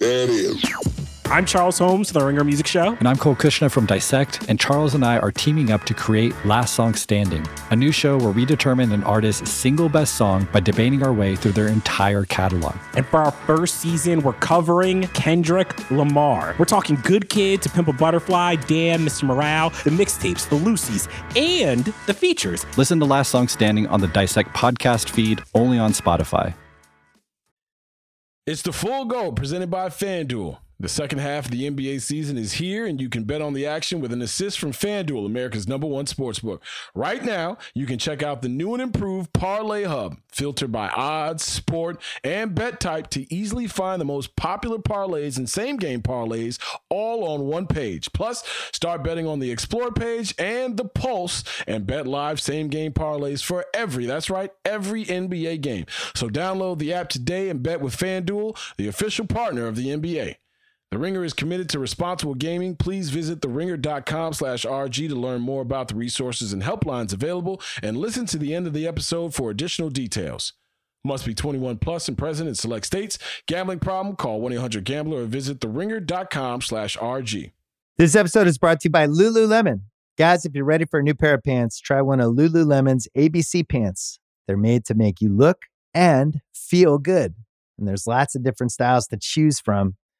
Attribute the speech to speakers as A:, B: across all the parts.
A: There it is.
B: I'm Charles Holmes, The Ringer Music Show.
C: And I'm Cole Kushner from Dissect, and Charles and I are teaming up to create Last Song Standing, a new show where we determine an artist's single best song by debating our way through their entire catalog.
B: And for our first season, we're covering Kendrick Lamar. We're talking Good Kid to Pimp a Butterfly, Damn, Mr. Morale, the mixtapes, the Lucy's, and the features.
C: Listen to Last Song Standing on the Dissect podcast feed, only on Spotify.
D: It's the full go presented by FanDuel. The second half of the NBA season is here, and you can bet on the action with an assist from FanDuel, America's number one sportsbook. Right now, you can check out the new and improved Parlay Hub, filtered by odds, sport, and bet type to easily find the most popular parlays and same game parlays all on one page. Plus, start betting on the Explore page and the Pulse and bet live same game parlays for every, that's right, every NBA game. So download the app today and bet with FanDuel, the official partner of the NBA. The Ringer is committed to responsible gaming. Please visit theringer.com slash RG to learn more about the resources and helplines available and listen to the end of the episode for additional details. Must be 21 plus and present in select states. Gambling problem? Call 1-800-GAMBLER or visit theringer.com slash RG.
E: This episode is brought to you by Lululemon. Guys, if you're ready for a new pair of pants, try one of Lululemon's ABC pants. They're made to make you look and feel good. And there's lots of different styles to choose from.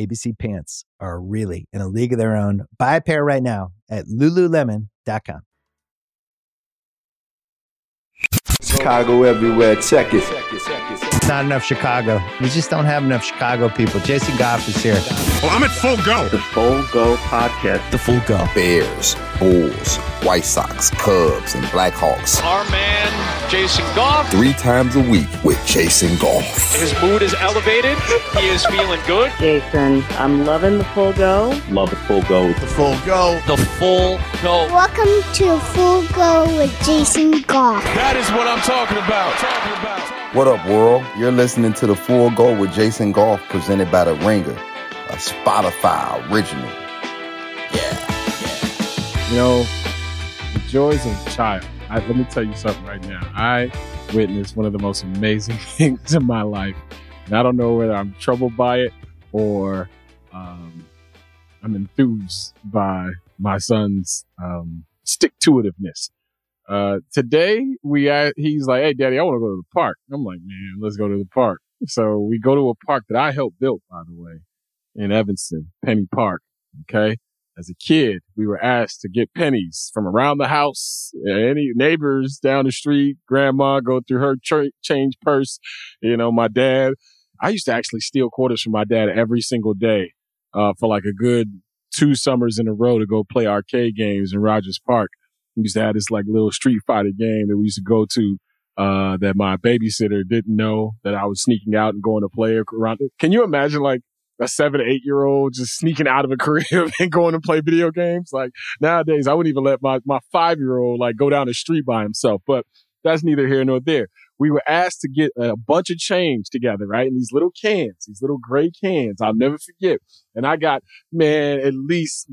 E: ABC pants are really in a league of their own. Buy a pair right now at lululemon.com.
F: Chicago everywhere. Check it.
E: Not enough Chicago. We just don't have enough Chicago people. Jason Goff is here.
G: Well, I'm at full go.
F: The Full Go Podcast.
C: The Full Go.
A: Bears, Bulls, White Sox, Cubs, and Blackhawks.
H: Our man, Jason Goff.
A: Three times a week with Jason Goff.
H: His mood is elevated. He is feeling good.
I: Jason, I'm loving the full go.
F: Love the Full Go.
G: The full go.
H: The full go.
J: Welcome to Full Go with Jason Goff.
D: That is what I'm talking about. Talking about.
A: What up, world? You're listening to The Full Go with Jason Goff, presented by The Ringer, a Spotify original. Yeah.
K: You know, the joys of a child. I, let me tell you something right now. I witnessed one of the most amazing things in my life. And I don't know whether I'm troubled by it or um, I'm enthused by my son's um, stick to itiveness. Uh, today we, he's like, Hey daddy, I want to go to the park. I'm like, man, let's go to the park. So we go to a park that I helped build, by the way, in Evanston, Penny Park. Okay. As a kid, we were asked to get pennies from around the house, any neighbors down the street, grandma go through her ch- change purse. You know, my dad, I used to actually steal quarters from my dad every single day, uh, for like a good two summers in a row to go play arcade games in Rogers Park. We used to have this like little street fighter game that we used to go to, uh, that my babysitter didn't know that I was sneaking out and going to play around. Can you imagine like a seven, eight year old just sneaking out of a crib and going to play video games? Like nowadays, I wouldn't even let my, my five year old like go down the street by himself, but that's neither here nor there. We were asked to get a bunch of change together, right? In these little cans, these little gray cans. I'll never forget. And I got, man, at least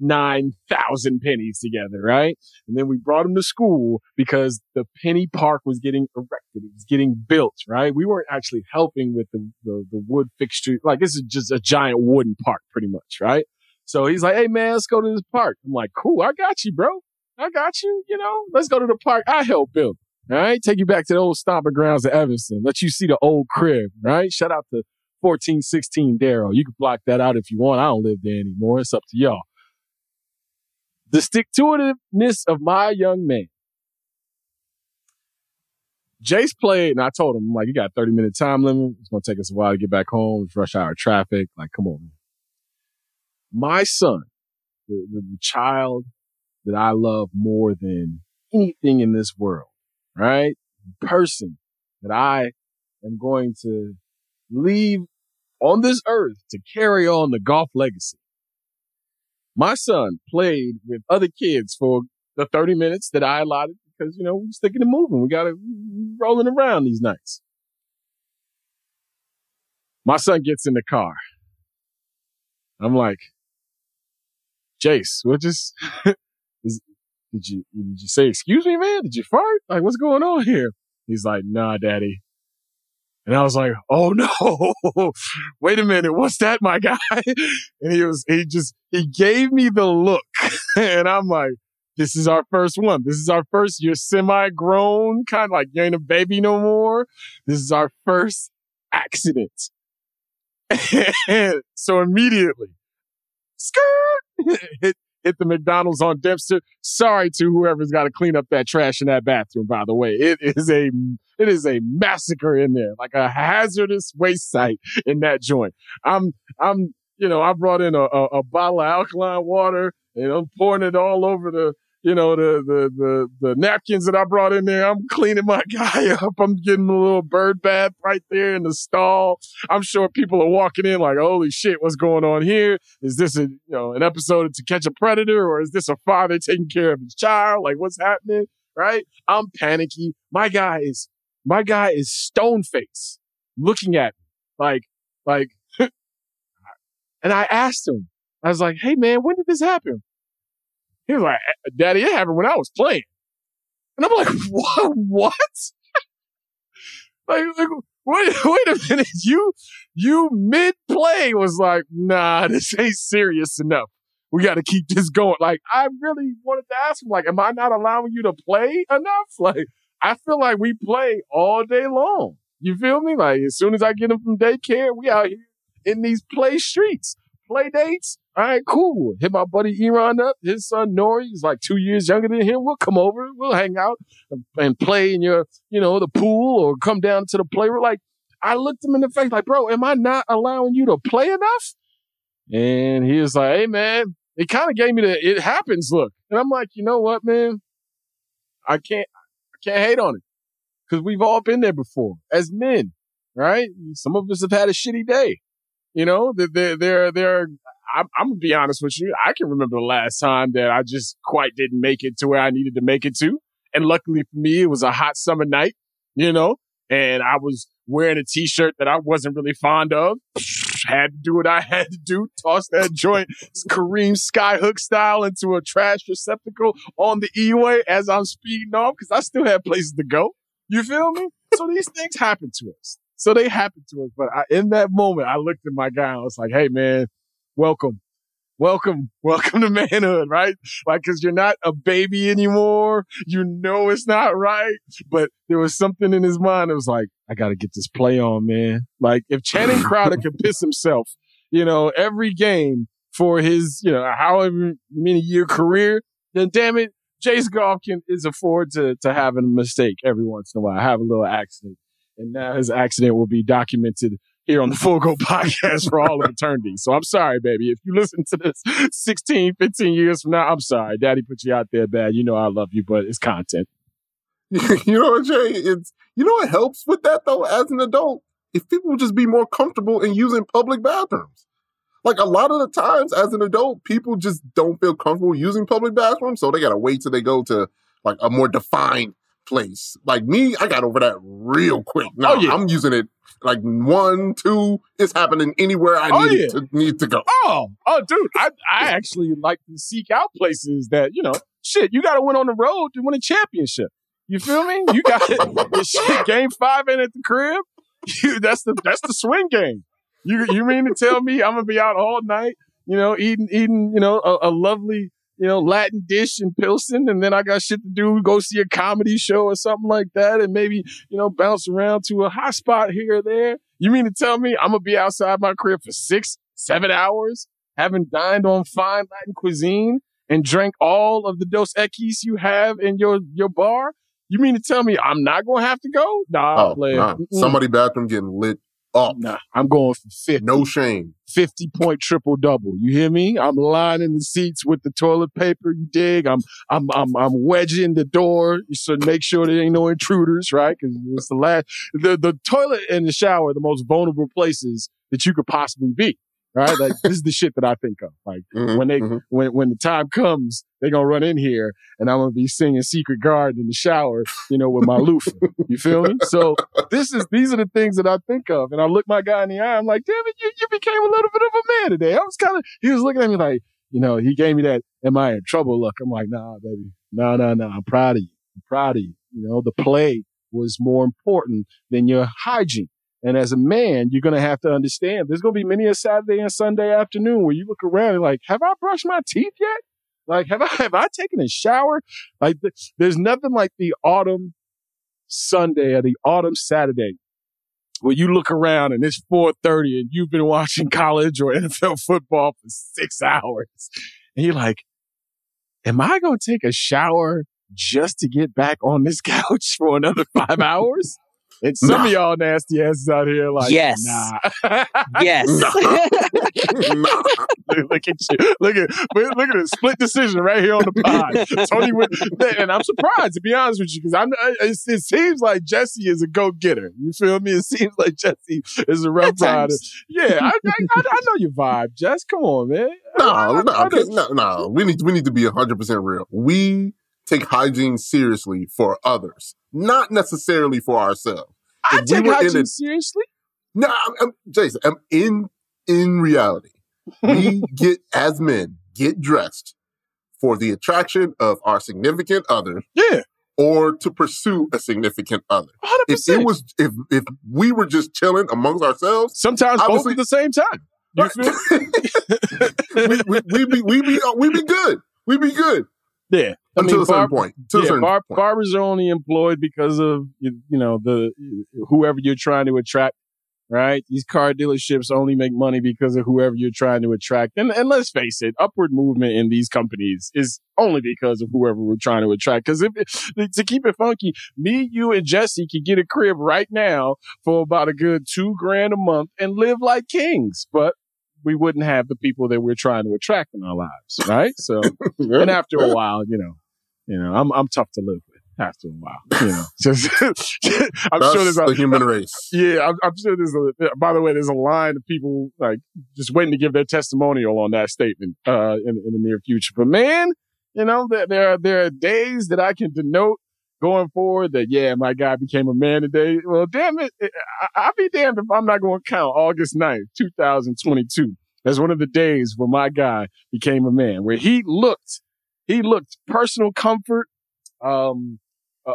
K: 9,000 pennies together, right? And then we brought them to school because the penny park was getting erected. It was getting built, right? We weren't actually helping with the, the, the wood fixture. Like this is just a giant wooden park pretty much, right? So he's like, Hey man, let's go to this park. I'm like, cool. I got you, bro. I got you. You know, let's go to the park. I help build. All right. Take you back to the old stomping grounds of Evanston. Let you see the old crib, right? Shout out to 1416 Darrow. You can block that out if you want. I don't live there anymore. It's up to y'all the stick to of my young man. Jace played, and I told him, I'm like, you got a 30 minute time limit. It's going to take us a while to get back home. It's rush hour traffic. Like, come on. My son, the, the, the child that I love more than anything in this world, right? The person that I am going to leave on this earth to carry on the Goff legacy My son played with other kids for the 30 minutes that I allotted because, you know, we're sticking and moving. We got to rolling around these nights. My son gets in the car. I'm like, Jace, what just, is, did you, did you say, excuse me, man? Did you fart? Like, what's going on here? He's like, nah, daddy. And I was like, oh no, wait a minute. What's that, my guy? And he was, he just, he gave me the look and I'm like, this is our first one. This is our first, you're semi grown, kind of like you ain't a baby no more. This is our first accident. so immediately, skirt, hit, the McDonald's on Dempster. Sorry to whoever's got to clean up that trash in that bathroom, by the way. It is a, it is a massacre in there, like a hazardous waste site in that joint. I'm, I'm, you know, I brought in a, a, a bottle of alkaline water and I'm pouring it all over the, you know, the, the, the, the napkins that I brought in there. I'm cleaning my guy up. I'm getting a little bird bath right there in the stall. I'm sure people are walking in like, holy shit, what's going on here? Is this a, you know, an episode To Catch a Predator or is this a father taking care of his child? Like what's happening? Right? I'm panicky. My guy is, my guy is stone face looking at me like, like, and I asked him, I was like, hey man, when did this happen? He was like, Daddy, it happened when I was playing. And I'm like, what? What? like, like, wait, wait a minute. You, you mid play was like, nah, this ain't serious enough. We got to keep this going. Like, I really wanted to ask him, like, am I not allowing you to play enough? Like, I feel like we play all day long. You feel me? Like, as soon as I get him from daycare, we out here in these play streets, play dates. All right, cool. Hit my buddy Iran up. His son Nori is like two years younger than him. We'll come over. We'll hang out and play in your, you know, the pool or come down to the playroom. Like, I looked him in the face, like, bro, am I not allowing you to play enough? And he was like, hey, man, it kind of gave me the it happens look. And I'm like, you know what, man? I can't, I can't hate on it because we've all been there before as men, right? Some of us have had a shitty day. You know, they're, they're, they're, I'm, I'm gonna be honest with you. I can remember the last time that I just quite didn't make it to where I needed to make it to. And luckily for me, it was a hot summer night, you know, and I was wearing a t-shirt that I wasn't really fond of. Had to do what I had to do. Toss that joint Kareem skyhook style into a trash receptacle on the E-way as I'm speeding off because I still had places to go. You feel me? So these things happen to us. So they happen to us. But I, in that moment, I looked at my guy and I was like, hey, man, welcome. Welcome, welcome to manhood, right? Like, cause you're not a baby anymore. You know it's not right, but there was something in his mind that was like, I gotta get this play on, man. Like, if Channing Crowder could piss himself, you know, every game for his, you know, however many year career, then damn it, Jace Goff can is afford to to have a mistake every once in a while, have a little accident, and now his accident will be documented here on the Full Go podcast for all of eternity. So I'm sorry, baby. If you listen to this 16, 15 years from now, I'm sorry. Daddy put you out there bad. You know I love you, but it's content.
L: you know what, Jay? It's you know what helps with that though, as an adult, if people just be more comfortable in using public bathrooms. Like a lot of the times as an adult, people just don't feel comfortable using public bathrooms, so they gotta wait till they go to like a more defined place. Like me, I got over that real quick. Now
K: Oh, yeah.
L: I'm using it like one, two. It's happening anywhere I
K: Oh,
L: need
K: yeah.
L: it to need to go.
K: Oh, oh, dude, I I actually like to seek out places that you know, shit. You got to win on the road to win a championship. You feel me? You got the shit. Game five in at the crib. You, that's the that's the swing game. You you mean to tell me I'm gonna be out all night? You know, eating eating you know a, a lovely you know Latin dish and Pilsen, and then I got shit to do. Go see a comedy show or something like that, and maybe you know bounce around to a hot spot here or there. You mean to tell me I'm gonna be outside my crib for six, seven hours, having dined on fine Latin cuisine and drank all of the Dos Equis you have in your your bar? You mean to tell me I'm not gonna have to go? Nah,
L: Oh, nah. Somebody bathroom getting lit up.
K: Nah, I'm going for 50.
L: No shame.
K: 50 point triple double. You hear me? I'm lining the seats with the toilet paper. You dig? I'm, I'm, I'm, I'm wedging the door. So make sure there ain't no intruders, right? Cause it's the last, the, the toilet and the shower are the most vulnerable places that you could possibly be. Right? Like this is the shit that I think of. Like
L: Mhm,
K: when they
L: mhm.
K: when when the time comes, they're gonna run in here and I'm gonna be singing Secret Garden in the shower, you know, with my loofah. You feel me? So this is these are the things that I think of. And I look my guy in the eye, I'm like, damn it, you, you became a little bit of a man today. I was kind of he was looking at me like, you know, he gave me that, am I in trouble look? I'm like, nah, baby. No, no, no. I'm proud of you. I'm proud of you. You know, the play was more important than your hygiene. And as a man, you're going to have to understand there's going to be many a Saturday and Sunday afternoon where you look around and like, have I brushed my teeth yet? Like, have I, have I taken a shower? Like, th- there's nothing like the autumn Sunday or the autumn Saturday where you look around and it's 4.30 and you've been watching college or NFL football for six hours. And you're like, am I going to take a shower just to get back on this couch for another five hours? And some of y'all nasty asses out here like,
M: Yes.
K: nah.
M: Yes.
K: look at you. Look at look at the split decision right here on the pod. Tony went, and I'm surprised to be honest with you because I'm. It, it seems like Jesse is a go getter. You feel me? It seems like Jesse is a rough rider. Yeah, I, I, I, I know your vibe, Jess. Come on, man.
L: No, no, no, no. We need we need to be hundred percent real. We take hygiene seriously for others, not necessarily for ourselves.
K: I
L: If
K: take
L: in
K: hygiene
L: a-
K: seriously.
L: No, I'm, I'm- Jason. I'm in in reality, we get as men get dressed for the attraction of our significant other,
K: yeah,
L: or to pursue a significant other. If it was, if if we were just chilling amongst ourselves,
K: sometimes both at the same time. You feel?
L: we, we, we be we be we be good. We be good.
K: Yeah,
L: Until a certain
K: barb-
L: point. To
K: yeah,
L: certain
K: bar-
L: point.
K: barbers are only employed because of you, you know the whoever you're trying to attract. Right, these car dealerships only make money because of whoever you're trying to attract. And and let's face it, upward movement in these companies is only because of whoever we're trying to attract. Because if to keep it funky, me, you, and Jesse could get a crib right now for about a good two grand a month and live like kings, but we wouldn't have the people that we're trying to attract in our lives, right? So, and after a while, you know, you know, I'm I'm tough to live with after a while. You know, just I'm
L: That's
K: sure there's a
L: the human race.
K: Yeah, I'm, I'm sure there's a. By the way, there's a line of people like just waiting to give their testimonial on that statement uh, in, in the near future. But man, you know, there there are, there are days that I can denote going forward that yeah, my guy became a man today. Well, damn it, I, I'll be damned if I'm not going to count August 9th, 2022 as one of the days where my guy became a man, where he looked, he looked personal comfort, um,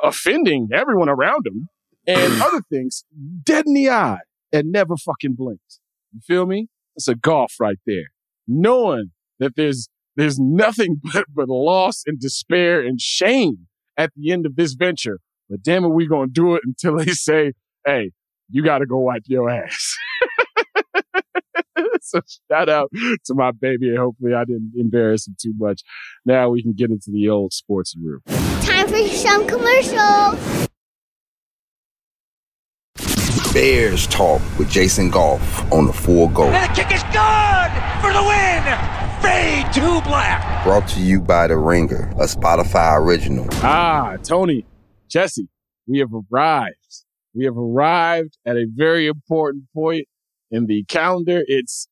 K: offending everyone around him and other things dead in the eye and never fucking blinked. You feel me? It's a Goff right there. Knowing that there's, there's nothing but, but loss and despair and shame at the end of this venture. But damn it, we gonna do it until they say, hey, you gotta go wipe your ass. so shout out to my baby and hopefully I didn't embarrass him too much. Now we can get into the old sports room.
J: Time for some commercials.
A: Bears Talk with Jason Goff on the Full Go.
N: And the kick is good for the win. Fade to black.
A: Brought to you by The Ringer, a Spotify original.
K: Ah, Tony, Jesse, we have arrived. We have arrived at a very important point in the calendar. It's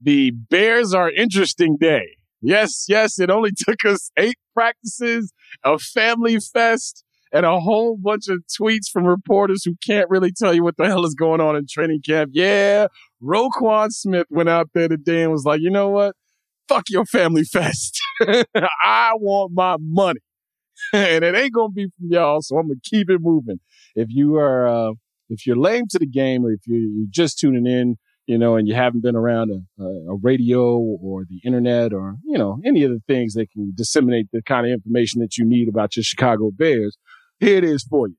K: the Bears are interesting day. Yes, yes, it only took us eight practices, a family fest, and a whole bunch of tweets from reporters who can't really tell you what the hell is going on in training camp. Yeah, Roquan Smith went out there today and was like, you know what? Fuck your family fest. I want my money. and it ain't gonna be from y'all, so I'm gonna keep it moving. If you are, uh, if you're lame to the game, or if you're, you're just tuning in, you know, and you haven't been around a, a, radio or the internet or you know any of the things that can disseminate the kind of information that you need about your Chicago Bears, here it is for you.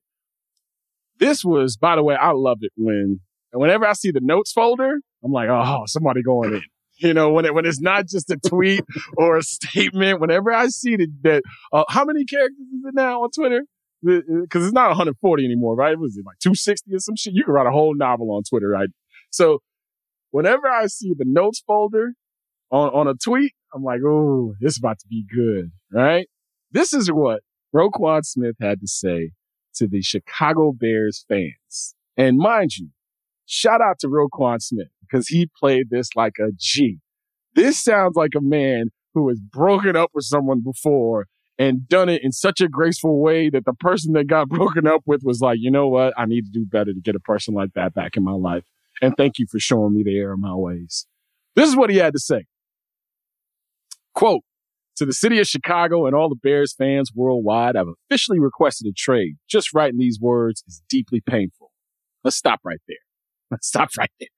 K: This was, by the way, I love it when whenever I see the notes folder, I'm like, oh, somebody going in. You know, when it, when it's not just a tweet or a statement, whenever I see that, that uh, how many characters is it now on Twitter? Because it's not 140 anymore, right? Was it like 260 or some shit? You can write a whole novel on Twitter, right? So whenever I see the notes folder on, on a tweet, I'm like, oh, it's about to be good, right? This is what Roquan Smith had to say to the Chicago Bears fans. And mind you, Shout out to Roquan Smith because he played this like a G. This sounds like a man who has broken up with someone before and done it in such a graceful way that the person that got broken up with was like, you know what? I need to do better to get a person like that back in my life. And thank you for showing me the error of my ways. This is what he had to say. Quote, to the city of Chicago and all the Bears fans worldwide, I've officially requested a trade. Just writing these words is deeply painful. Let's stop right there. Let's stop right there.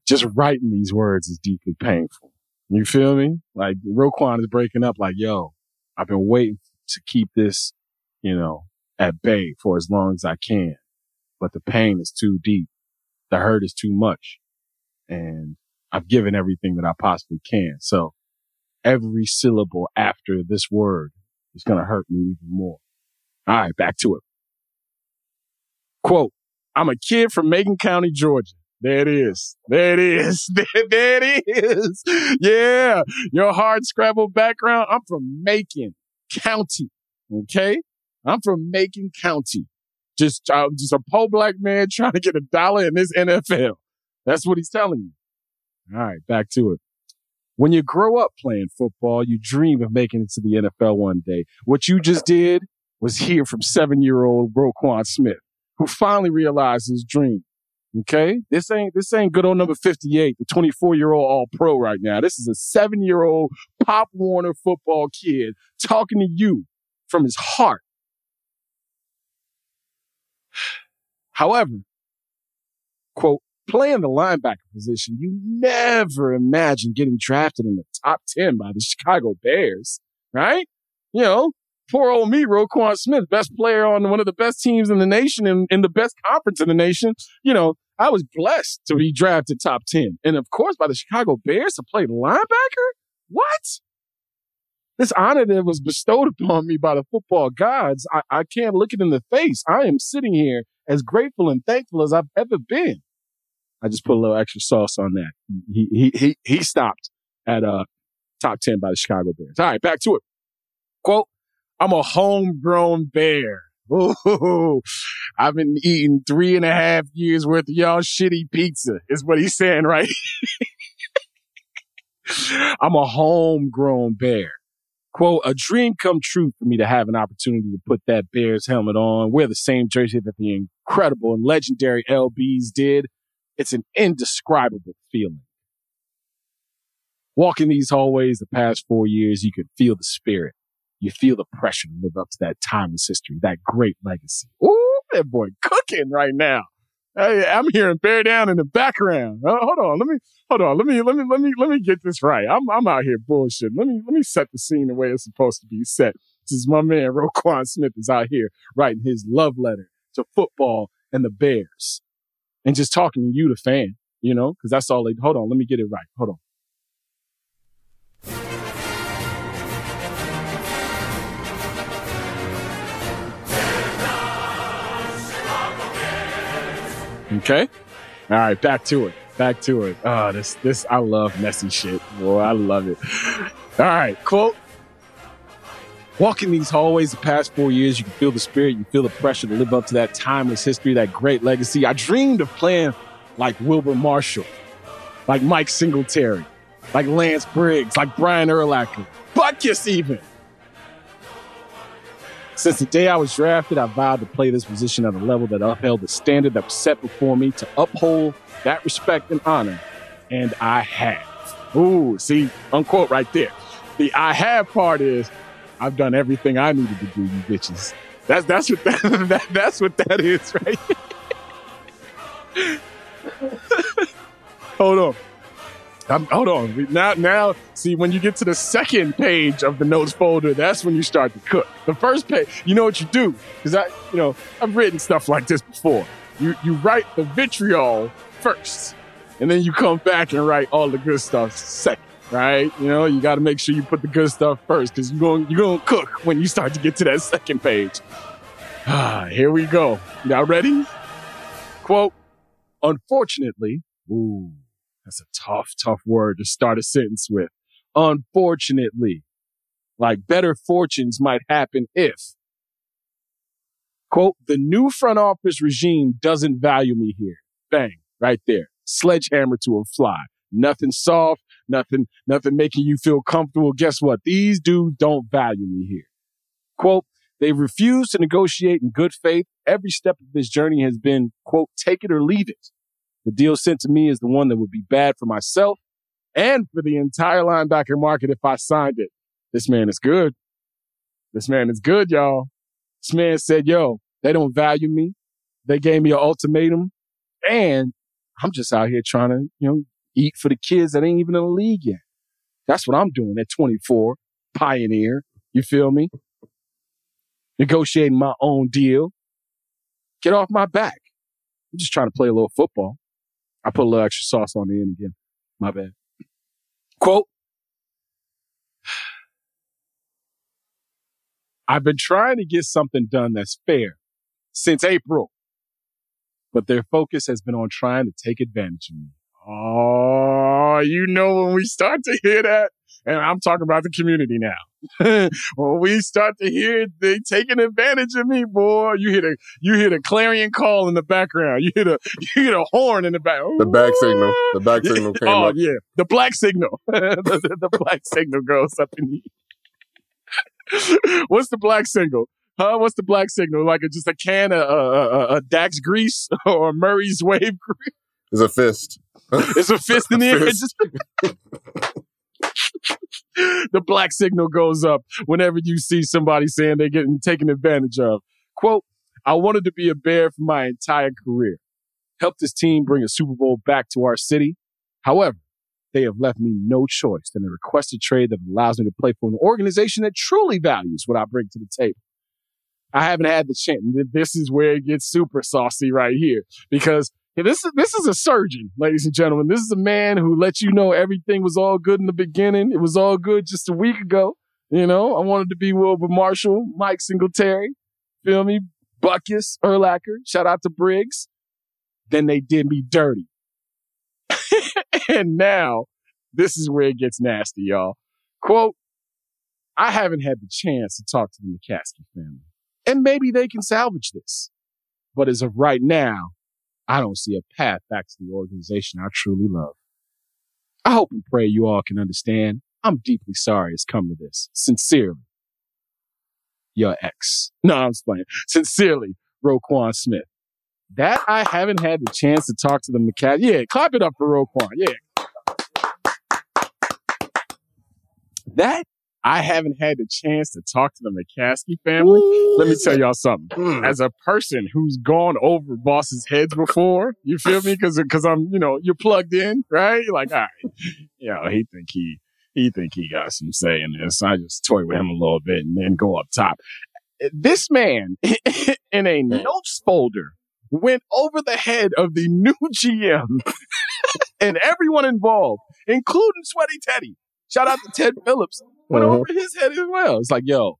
K: Just writing these words is deeply painful. You feel me? Like Roquan is breaking up like, yo, I've been waiting to keep this, you know, at bay for as long as I can, but the pain is too deep. The hurt is too much. And I've given everything that I possibly can. So every syllable after this word is going to hurt me even more. All right, back to it. Quote, I'm a kid from Macon County, Georgia. There it is. There it is. There, there it is. Yeah. Your hard scrabble background. I'm from Macon County. Okay. I'm from Macon County. Just, just a poor black man trying to get a dollar in this NFL. That's what he's telling you. All right. Back to it. When you grow up playing football, you dream of making it to the NFL one day. What you just did was hear from seven year old Roquan Smith, who finally realized his dream. Okay. This ain't, this ain't good old number 58, the 24 year old all pro right now. This is a seven year old Pop Warner football kid talking to you from his heart. However, quote, playing the linebacker position, you never imagine getting drafted in the top 10 by the Chicago Bears, right? You know, poor old me, Roquan Smith, best player on one of the best teams in the nation and in the best conference in the nation. You know, I was blessed to be drafted top 10. And of course, by the Chicago Bears to play linebacker? What? This honor that was bestowed upon me by the football gods, I, I can't look it in the face. I am sitting here as grateful and thankful as I've ever been. I just put a little extra sauce on that. He, he, he, he stopped at, uh, top 10 by the Chicago Bears. All right, back to it. Quote, I'm a homegrown bear. Ooh, I've been eating three and a half years worth of y'all shitty pizza is what he's saying, right? I'm a homegrown bear. Quote, a dream come true for me to have an opportunity to put that Bears helmet on, wear the same jersey that the incredible and legendary LBs did. It's an indescribable feeling. Walking these hallways the past four years, you could feel the spirit. You feel the pressure to live up to that timeless history, that great legacy. Ooh, that boy cooking right now. Hey, I'm hearing bear down in the background. Uh, hold on, let me hold on, let me let me let me let me get this right. I'm I'm out here bullshit. Let me let me set the scene the way it's supposed to be set. This is my man Roquan Smith is out here writing his love letter to football and the Bears, and just talking to you, the fan. You know, because that's all they. Hold on, let me get it right. Hold on. Okay. All right, back to it. Back to it. Oh, this this I love messy shit. Boy, I love it. All right, quote. Walking these hallways the past four years, you can feel the spirit, you feel the pressure to live up to that timeless history, that great legacy. I dreamed of playing like Wilber Marshall, like Mike Singletary, like Lance Briggs, like Brian Urlacher, Butkus even. Since the day I was drafted, I vowed to play this position at a level that upheld the standard that was set before me to uphold that respect and honor. And I have. Ooh, see, unquote right there. The I have part is I've done everything I needed to do, you bitches. That's that's what that, that that's what that is, right? Hold on. I'm, hold on. Now, now, see, when you get to the second page of the notes folder, that's when you start to cook. The first page, you know what you do? Because I, you know, I've written stuff like this before. You you write the vitriol first, and then you come back and write all the good stuff second. Right? You know, you got to make sure you put the good stuff first because you're going you're going to cook when you start to get to that second page. Ah, here we go. Y'all ready? Quote: Unfortunately, ooh. That's a tough, tough word to start a sentence with. Unfortunately, like better fortunes might happen if. Quote, the new front office regime doesn't value me here. Bang, right there. Sledgehammer to a fly. Nothing soft, nothing, nothing making you feel comfortable. Guess what? These dudes don't value me here. Quote, they refuse to negotiate in good faith. Every step of this journey has been, quote, take it or leave it. The deal sent to me is the one that would be bad for myself and for the entire linebacker market if I signed it. This man is good. This man is good, y'all. This man said, yo, they don't value me. They gave me an ultimatum and I'm just out here trying to, you know, eat for the kids that ain't even in the league yet. That's what I'm doing at 24, pioneer. You feel me? Negotiating my own deal. Get off my back. I'm just trying to play a little football. I put a little extra sauce on the end again. My bad. Quote, I've been trying to get something done that's fair since April, but their focus has been on trying to take advantage of me. Oh, you know when we start to hear that, and I'm talking about the community now. when we start to hear they taking advantage of me, boy, you hear a you hear the clarion call in the background. You hear the you hear the horn in the back.
L: The back signal. The back signal came
K: oh,
L: up.
K: yeah, the black signal. the, the, the black signal goes up in the. What's the black signal? Huh? What's the black signal? Like a, just a can of uh, uh, uh, Dax grease or Murray's wave grease?
L: It's a fist.
K: It's a fist in the air.
L: Fist.
K: the black signal goes up whenever you see somebody saying they're getting taken advantage of. Quote, I wanted to be a bear for my entire career. Help this team bring a Super Bowl back to our city. However, they have left me no choice than to request a trade that allows me to play for an organization that truly values what I bring to the table. I haven't had the chance. This is where it gets super saucy right here because this is this is a surgeon, ladies and gentlemen. This is a man who let you know everything was all good in the beginning. It was all good just a week ago. You know, I wanted to be Wilber Marshall, Mike Singletary, feel me, Butkus, Urlacher. Shout out to Briggs. Then they did me dirty, and now this is where it gets nasty, y'all. Quote: I haven't had the chance to talk to the McCaskey family, and maybe they can salvage this. But as of right now, I don't see a path back to the organization I truly love. I hope and pray you all can understand. I'm deeply sorry it's come to this. Sincerely, your ex. No, I'm just playing. Sincerely, Roquan Smith. That I haven't had the chance to talk to the McCaskey. Yeah, clap it up for Roquan. Yeah. That I haven't had the chance to talk to the McCaskey family. Let me tell y'all something. Hmm. As a person who's gone over bosses' heads before, you feel me? Because because I'm you know you're plugged in, right? You're like, all right, you know, he think he he think he got some say in this. I just toy with him a little bit and then go up top. This man in a notes folder went over the head of the new GM and everyone involved, including Sweaty Teddy. Shout out to Ted Phillips. Went
L: Uh-huh.
K: over his head as well. It's like, yo,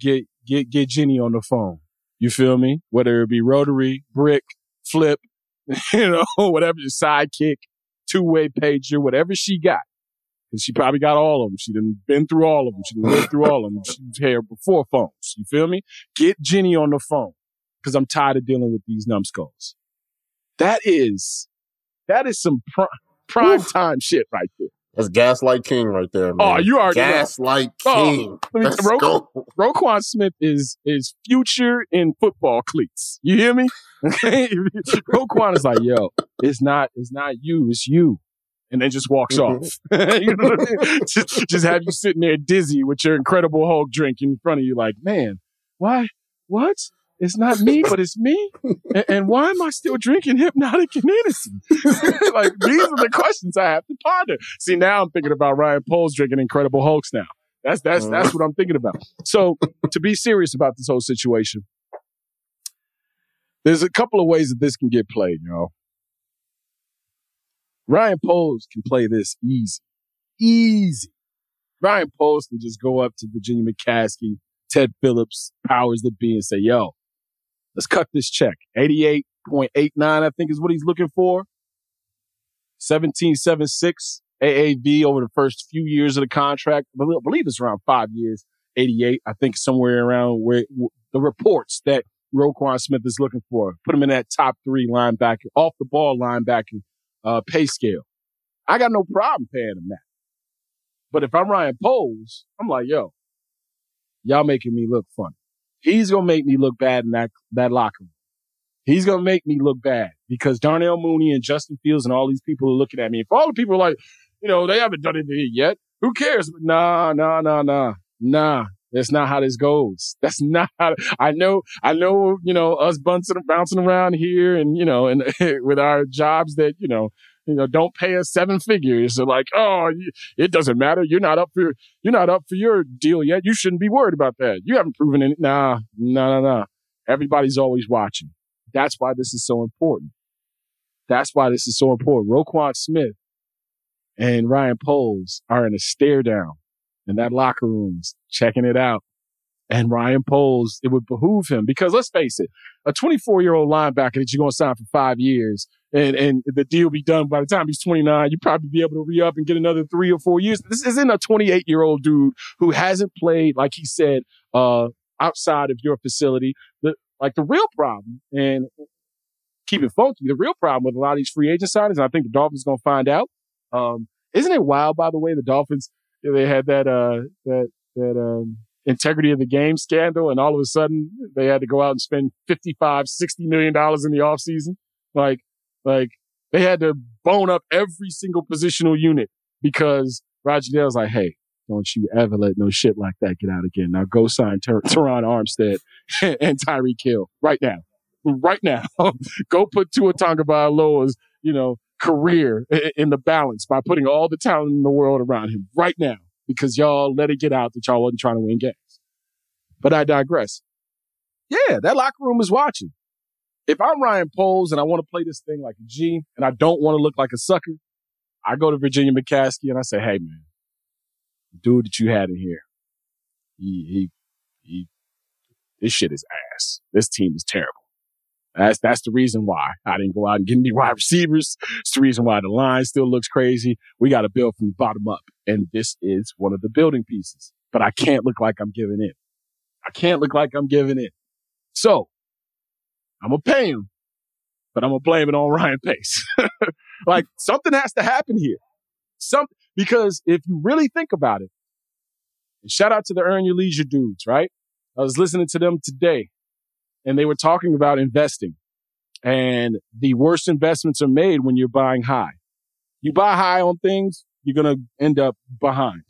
K: get get get Jenny on the phone. You feel me? Whether it be rotary, brick, flip, you know, whatever your sidekick, two way pager, whatever she got. Because she probably got all of them. She done been through all of them. She done lived through all of them. She's here before phones. You feel me? Get Jenny on the phone. Because I'm tired of dealing with these numbskulls. That is, that is some prime, prime time shit right there.
L: That's Gaslight King right there, man.
K: Oh, you know.
L: Gaslight
K: Oh,
L: King.
K: let me-
L: Let's
K: Ro-
L: go.
K: Roquan Smith is is future in football cleats. You hear me? Roquan is like, yo, it's not it's not you, it's you. And then just walks
L: Mhm.
K: off. you know what I mean? just, just have you sitting there dizzy with your incredible Hulk drink in front of you, like, man, why? What? It's not me, but it's me. And, and why am I still drinking Hpnotiq and Hennessy? like these are the questions I have to ponder. See, now I'm thinking about Ryan Poles drinking Incredible Hulks now. That's that's uh-huh. that's what I'm thinking about. So to be serious about this whole situation, there's a couple of ways that this can get played, y'all. Ryan Poles can play this easy. Easy. Ryan Poles can just go up to Virginia McCaskey, Ted Phillips, powers that be, and say, yo, let's cut this check. 88.89, I think is what he's looking for. 1776 AAV over the first few years of the contract. I believe- it's around five years. 88, I think somewhere around where the reports that Roquan Smith is looking for. Put him in that top three linebacker, off the ball linebacker uh, pay scale. I got no problem paying him that. But if I'm Ryan Poles, I'm like, yo, y'all making me look funny. He's gonna make me look bad in that that locker room. He's gonna make me look bad because Darnell Mooney and Justin Fields and all these people are looking at me. If all the people are like, you know, they haven't done anything yet, who cares? Nah, nah, nah, nah, nah. That's not how this goes. That's not how, I know, I know, you know, us bouncing, bouncing around here and, you know, and with our jobs that, you know, you know, don't pay us seven figures. So like, oh, it doesn't matter. You're not up for, you're not up for your deal yet. You shouldn't be worried about that. You haven't proven it. Nah, nah, nah, nah. Everybody's always watching. That's why this is so important. That's why this is so important. Roquan Smith and Ryan Poles are in a stare down in that locker rooms, checking it out. And Ryan Poles, it would behoove him because let's face it, a 24 year old linebacker that you're going to sign for five years and, and the deal be done by the time he's 29, you probably be able to re up and get another three or four years. This isn't a 28 year old dude who hasn't played, like he said, uh, outside of your facility. The, like the real problem and keep it funky. The real problem with a lot of these free agent signings, and I think the Dolphins going to find out. Um, isn't it wild, by the way, the Dolphins, they had that, uh, that, that, um, integrity of the game scandal. And all of a sudden they had to go out and spend 55, 60 million dollars in the offseason. Like, like they had to bone up every single positional unit because Roger Dale's like, Hey, don't you ever let no shit like that get out again. Now go sign Ter- Terron Armstead and Tyreek Hill right now. Right now. go put Tua Tagovailoa's, you know, career in the balance by putting all the talent in the world around him right now because y'all let it get out that y'all wasn't trying to win games. But I digress. Yeah, that locker room is watching. If I'm Ryan Poles and I want to play this thing like a G and I don't want to look like a sucker, I go to Virginia McCaskey and I say, hey man, dude that you had in here, he, he, he, this shit is ass. This team is terrible. That's that's the reason why I didn't go out and get any wide receivers. It's the reason why the line still looks crazy. We got to build from the bottom up, and this is one of the building pieces. But I can't look like I'm giving in. I can't look like I'm giving in. So I'm gonna pay him, but I'm gonna blame it on Ryan Pace. like something has to happen here. Something because if you really think about it, and shout out to the Earn Your Leisure dudes, right? I was listening to them today and they were talking about investing. And the worst investments are made when you're buying high. You buy high on things, you're going to end up behind.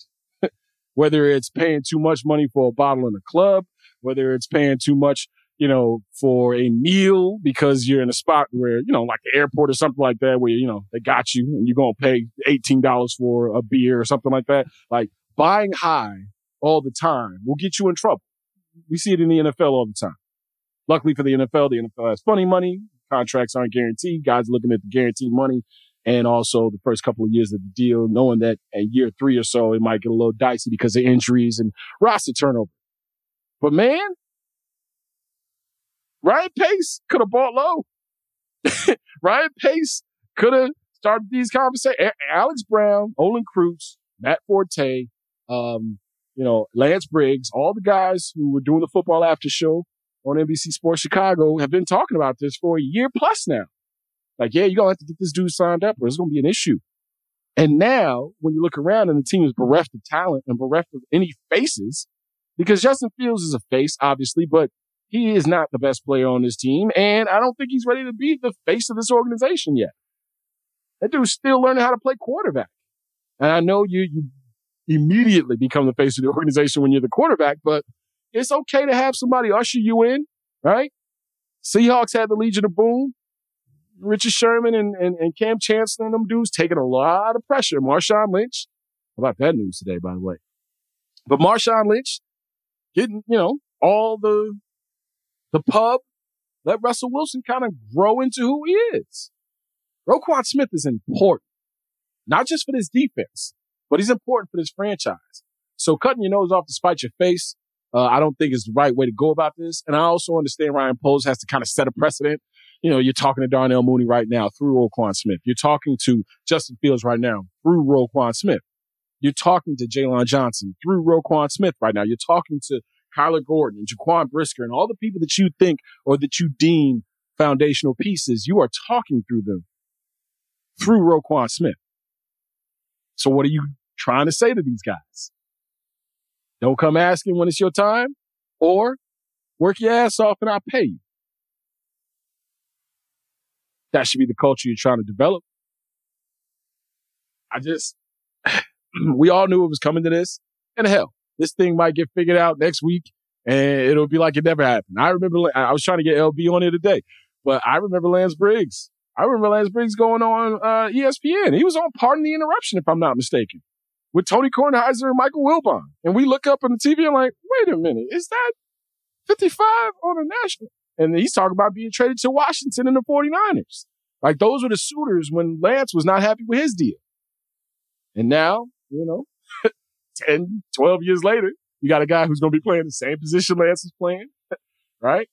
K: whether it's paying too much money for a bottle in a club, whether it's paying too much, you know, for a meal because you're in a spot where, you know, like the airport or something like that, where, you know, they got you and you're going to pay $18 for a beer or something like that. Like buying high all the time will get you in trouble. We see it in the NFL all the time. Luckily for the NFL, the NFL has funny money. Contracts aren't guaranteed. Guys looking at the guaranteed money and also the first couple of years of the deal, knowing that at year three or so, it might get a little dicey because of injuries and roster turnover. But man, Ryan Pace could have bought low. Ryan Pace could have started these conversations. Alex Brown, Olin Kreutz, Matt Forte, um, you know, Lance Briggs, all the guys who were doing the football after show on NBC Sports Chicago have been talking about this for a year plus now. Like, yeah, you're going to have to get this dude signed up or it's going to be an issue. And now when you look around and the team is bereft of talent and bereft of any faces, because Justin Fields is a face, obviously, but he is not the best player on this team. And I don't think he's ready to be the face of this organization yet. That dude's still learning how to play quarterback. And I know you, you immediately become the face of the organization when you're the quarterback, but it's okay to have somebody usher you in, right? Seahawks had the Legion of Boom. Richard Sherman and, and, and Kam Chancellor and them dudes taking a lot of pressure. Marshawn Lynch. About that news today, by the way? But Marshawn Lynch getting, you know, all the, the pub. Let Russell Wilson kind of grow into who he is. Roquan Smith is important, not just for this defense, but he's important for this franchise. So cutting your nose off to spite your face uh, I don't think is the right way to go about this. And I also understand Ryan Poles has to kind of set a precedent. You know, you're talking to Darnell Mooney right now through Roquan Smith. You're talking to Justin Fields right now through Roquan Smith. You're talking to Jaylon Johnson through Roquan Smith right now. You're talking to Kyler Gordon and Jaquan Brisker and all the people that you think or that you deem foundational pieces, you are talking through them through Roquan Smith. So what are you trying to say to these guys? Don't come asking when it's your time or work your ass off and I'll pay you. That should be the culture you're trying to develop. I just, we all knew it was coming to this. And hell, this thing might get figured out next week and it'll be like it never happened. I remember, I was trying to get LB on here today, but I remember Lance Briggs. I remember Lance Briggs going on uh, ESPN. He was on Pardon the Interruption, if I'm not mistaken, with Tony Kornheiser and Michael Wilbon. And we look up on the TV and like, wait a minute, is that 55 on the national? And he's talking about being traded to Washington and the 49ers. Like those were the suitors when Lance was not happy with his deal. And now, you know, 10, 12 years later, you got a guy who's going to be playing the same position Lance is playing, right?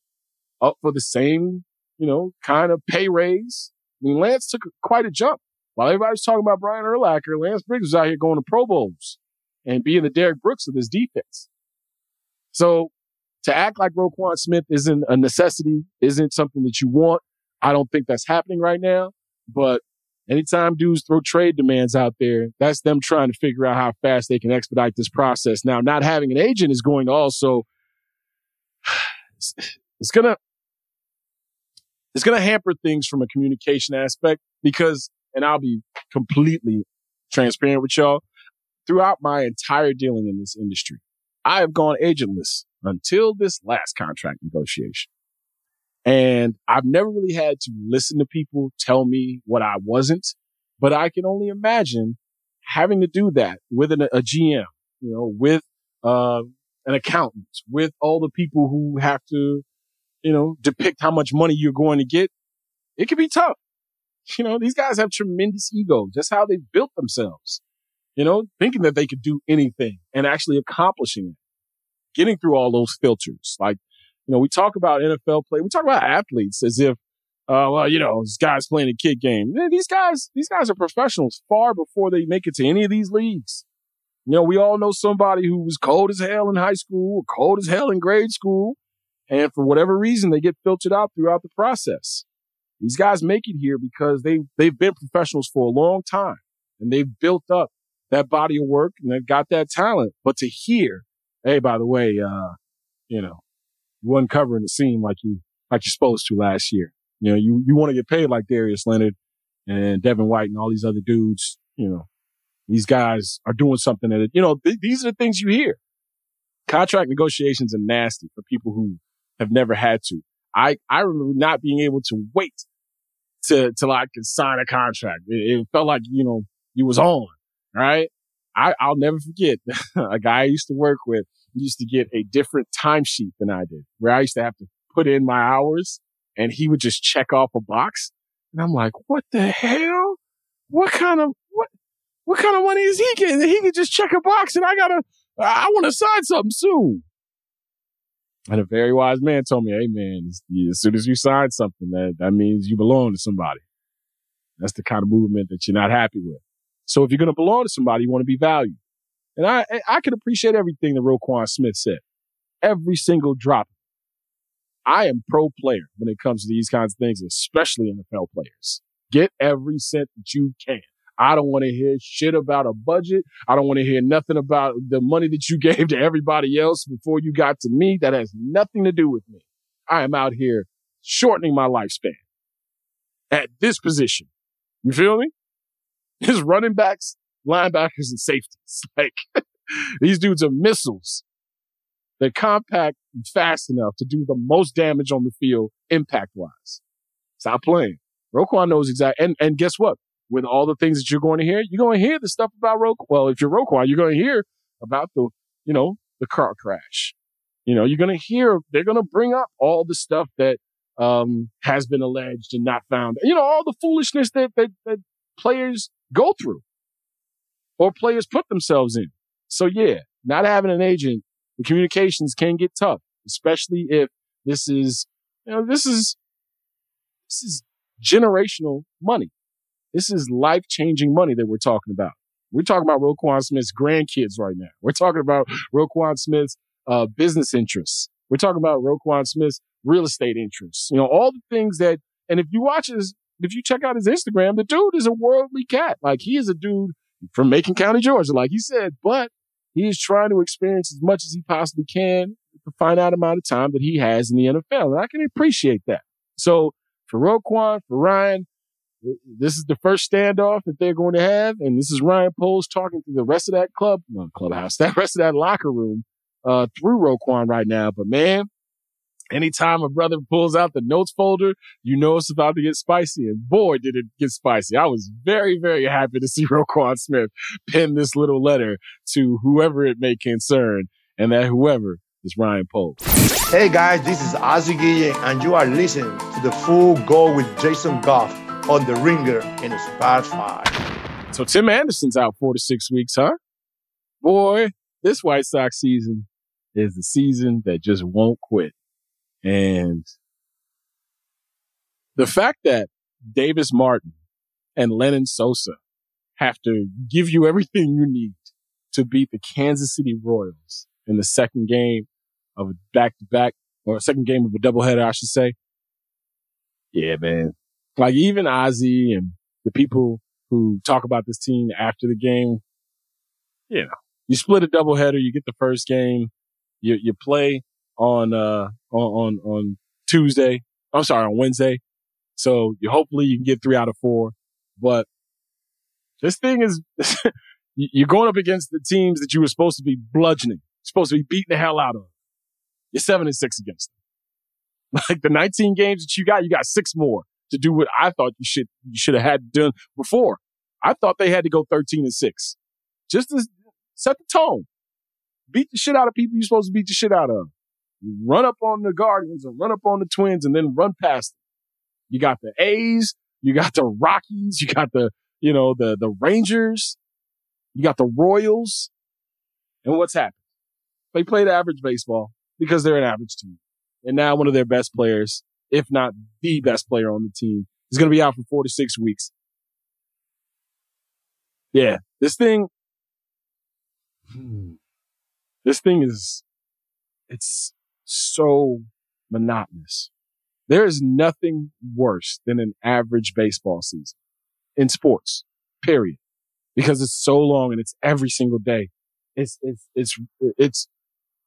K: Up for the same, you know, kind of pay raise. I mean, Lance took quite a jump. While everybody's talking about Brian Urlacher, Lance Briggs was out here going to Pro Bowls and being the Derrick Brooks of this defense. So to act like Roquan Smith isn't a necessity, isn't something that you want, I don't think that's happening right now. But anytime dudes throw trade demands out there, that's them trying to figure out how fast they can expedite this process. Now, not having an agent is going to also, it's gonna, it's gonna hamper things from a communication aspect because, and I'll be completely transparent with y'all. Throughout my entire dealing in this industry, I have gone agentless until this last contract negotiation. And I've never really had to listen to people tell me what I wasn't, but I can only imagine having to do that with an, a GM, you know, with, uh, an accountant, with all the people who have to, you know, depict how much money you're going to get. It can be tough. You know, these guys have tremendous egos. That's how they built themselves, you know, thinking that they could do anything and actually accomplishing it, getting through all those filters. Like, you know, we talk about NFL play, we talk about athletes as if, uh, well, you know, this guy's playing a kid game. These guys, these guys are professionals far before they make it to any of these leagues. You know, we all know somebody who was cold as hell in high school, cold as hell in grade school, and for whatever reason, they get filtered out throughout the process. These guys make it here because they they've been professionals for a long time and they've built up that body of work and they've got that talent. But to hear, hey, by the way, uh, you know, you wasn't covering the scene like you like you're supposed to last year. You know, you you want to get paid like Darius Leonard and Devin White and all these other dudes. You know, these guys are doing something that you know. Th- these are the things you hear. Contract negotiations are nasty for people who have never had to. I I remember not being able to wait to I could sign a contract. It, it felt like you know you was on right. I I'll never forget a guy I used to work with used to get a different timesheet than I did, where I used to have to put in my hours and he would just check off a box. And I'm like, what the hell? What kind of, what, what kind of money is he getting? He can just check a box and I gotta, I want to sign something soon. And a very wise man told me, hey man, as soon as you sign something, that, that means you belong to somebody. That's the kind of movement that you're not happy with. So if you're going to belong to somebody, you want to be valued. And I, I can appreciate everything that Roquan Smith said. Every single drop. I am pro player when it comes to these kinds of things, especially NFL players. Get every cent that you can. I don't want to hear shit about a budget. I don't want to hear nothing about the money that you gave to everybody else before you got to me. That has nothing to do with me. I am out here shortening my lifespan at this position. You feel me? His running backs linebackers and safeties. Like these dudes are missiles. They're compact and fast enough to do the most damage on the field impact wise. Stop playing. Roquan knows exactly. And, and guess what? With all the things that you're going to hear, you're going to hear the stuff about Roquan. Well, if you're Roquan, you're going to hear about the, you know, the car crash. You know, you're going to hear, they're going to bring up all the stuff that, um, has been alleged and not found. You know, all the foolishness that, that, that players go through or players put themselves in. So yeah, not having an agent, the communications can get tough, especially if this is, you know, this is, this is generational money. This is life changing money that we're talking about. We're talking about Roquan Smith's grandkids right now. We're talking about Roquan Smith's, uh, business interests. We're talking about Roquan Smith's real estate interests. You know, all the things that, and if you watch his, if you check out his Instagram, the dude is a worldly cat. Like he is a dude from Macon County, Georgia, like he said, but he is trying to experience as much as he possibly can the finite amount of time that he has in the NFL. And I can appreciate that. So for Roquan, for Ryan, this is the first standoff that they're going to have. And this is Ryan Poles talking to the rest of that club, no, clubhouse, that rest of that locker room, uh, through Roquan right now. But man, anytime a brother pulls out the notes folder, you know it's about to get spicy. And boy, did it get spicy. I was very, very happy to see Roquan Smith pen this little letter to whoever it may concern. And that whoever is Ryan Poles.
M: Hey guys, this is Guille, and you are listening to the Full Go with Jason Goff on the Ringer in a Spotify.
K: So Tim Anderson's out four to six weeks, huh? Boy, this White Sox season is the season that just won't quit. And the fact that Davis Martin and Lenyn Sosa have to give you everything you need to beat the Kansas City Royals in the second game of a back to back or second game of a doubleheader, I should say. Yeah, man. Like even Ozzie and the people who talk about this team after the game, you know, you split a doubleheader, you get the first game, you, you play on, uh, on, on, on Tuesday. I'm sorry, on Wednesday. So you hopefully you can get three out of four, but this thing is, you're going up against the teams that you were supposed to be bludgeoning, supposed to be beating the hell out of. You're seven and six against them. Like the 19 games that you got, you got six more to do what I thought you should, you should have had done before. I thought they had to go 13 and six just to set the tone. Beat the shit out of people you're supposed to beat the shit out of. Run up on the Guardians and run up on the Twins and then run past them. You got the A's, you got the Rockies, you got the, you know, the, the Rangers, you got the Royals. And what's happened? They played average baseball because they're an average team. And now one of their best players, if not the best player on the team, He's going to be out for four to six weeks. Yeah, this thing, hmm. this thing is, it's so monotonous. There is nothing worse than an average baseball season in sports, period, because it's so long and it's every single day. It's, it's, it's, it's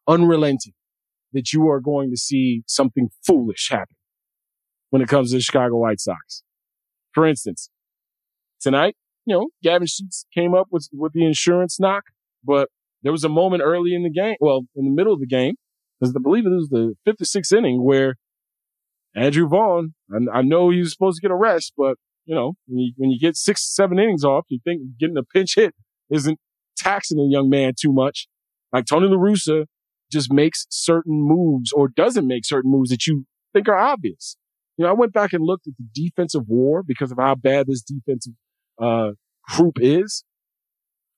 K: unrelenting that you are going to see something foolish happen when it comes to the Chicago White Sox. For instance, tonight, you know, Gavin Sheets came up with, with the insurance knock, but there was a moment early in the game, well, in the middle of the game, because I believe it was the fifth or sixth inning where Andrew Vaughn, I, I know he was supposed to get a rest, but you know, when you, when you get six, seven innings off, you think getting a pinch hit isn't taxing a young man too much. Like Tony La Russa just makes certain moves or doesn't make certain moves that you think are obvious. Know, I went back and looked at the defensive WAR because of how bad this defensive uh, group is.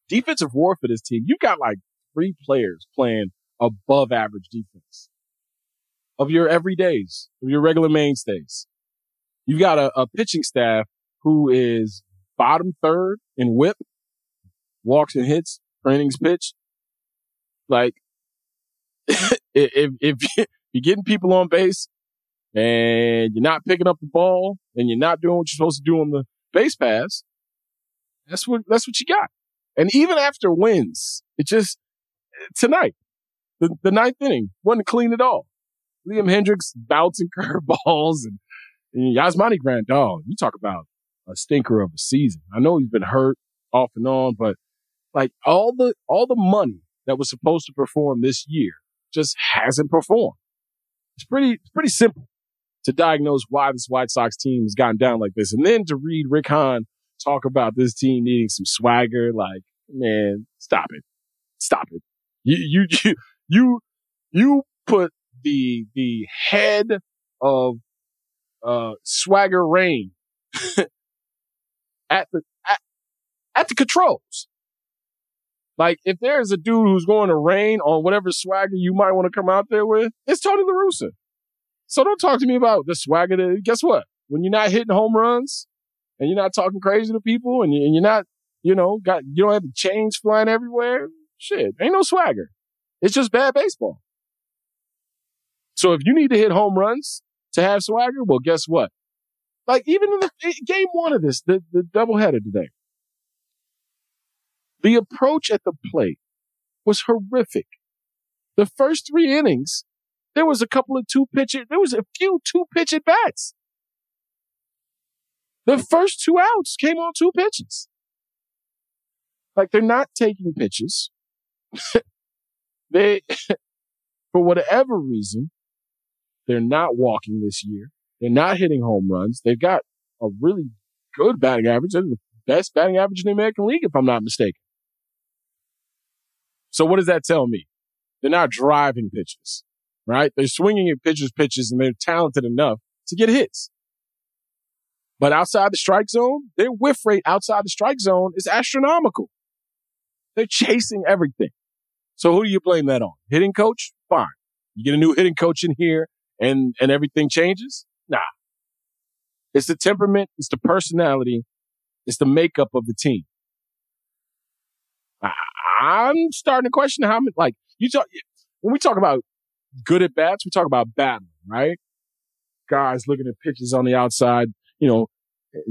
K: Defensive WAR for this team, you got like three players playing above average defense of your everydays, of your regular mainstays. You've got a, a pitching staff who is bottom third in WHIP, walks and hits, innings pitch. Like, if, if you're getting people on base and you're not picking up the ball and you're not doing what you're supposed to do on the base pass, that's what, that's what you got. And even after wins, it just, tonight, the, the ninth inning wasn't clean at all. Liam Hendriks bouncing curveballs and, and Yasmani Grandal. You talk about a stinker of a season. I know he's been hurt off and on, but like all the, all the money that was supposed to perform this year just hasn't performed. It's pretty, it's pretty simple to diagnose why this White Sox team has gotten down like this. And then to read Rick Hahn talk about this team needing some swagger, like, man, stop it. Stop it. You, you, you, you, you put the, the head of, uh, swagger rain at the, at, at the controls. Like, if there's a dude who's going to rain on whatever swagger you might want to come out there with, it's Tony La Russa. So don't talk to me about the swagger. That, guess what? When you're not hitting home runs and you're not talking crazy to people and, you, and you're not, you know, got, you don't have the chains flying everywhere. Shit, ain't no swagger. It's just bad baseball. So if you need to hit home runs to have swagger, well, guess what? Like even in the eh, game one of this, the, the doubleheader today, the approach at the plate was horrific. The first three innings, there was a couple of two pitch, there was a few two pitch at bats. The first two outs came on two pitches. Like they're not taking pitches. they, for whatever reason, they're not walking this year. They're not hitting home runs. They've got a really good batting average. They're the best batting average in the American League, if I'm not mistaken. So what does that tell me? They're not driving pitches, right? They're swinging at pitchers' pitches and they're talented enough to get hits. But outside the strike zone, their whiff rate outside the strike zone is astronomical. They're chasing everything. So who do you blame that on? Hitting coach? Fine. You get a new hitting coach in here and, and everything changes? Nah. It's the temperament. It's the personality. It's the makeup of the team. I, I'm starting to question how many, like, you talk, when we talk about good at bats, we talk about battling, right? Guys looking at pitches on the outside, you know,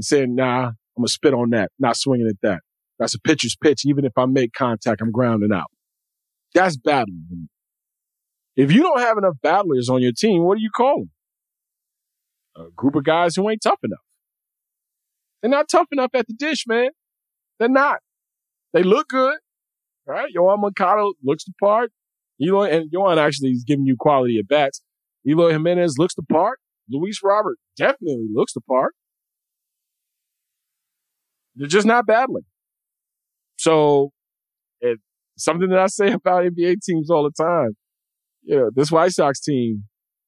K: saying, nah, I'm going to spit on that, not swinging at that. That's a pitcher's pitch. Even if I make contact, I'm grounding out. That's battling. If you don't have enough battlers on your team, what do you call them? A group of guys who ain't tough enough. They're not tough enough at the dish, man. They're not. They look good, right? Yoan Moncada looks the part. Eloy and Yoan actually is giving you quality at bats. Eloy Jimenez looks the part. Luis Robert definitely looks the part. They're just not battling. So, it, something that I say about NBA teams all the time. Yeah, this White Sox team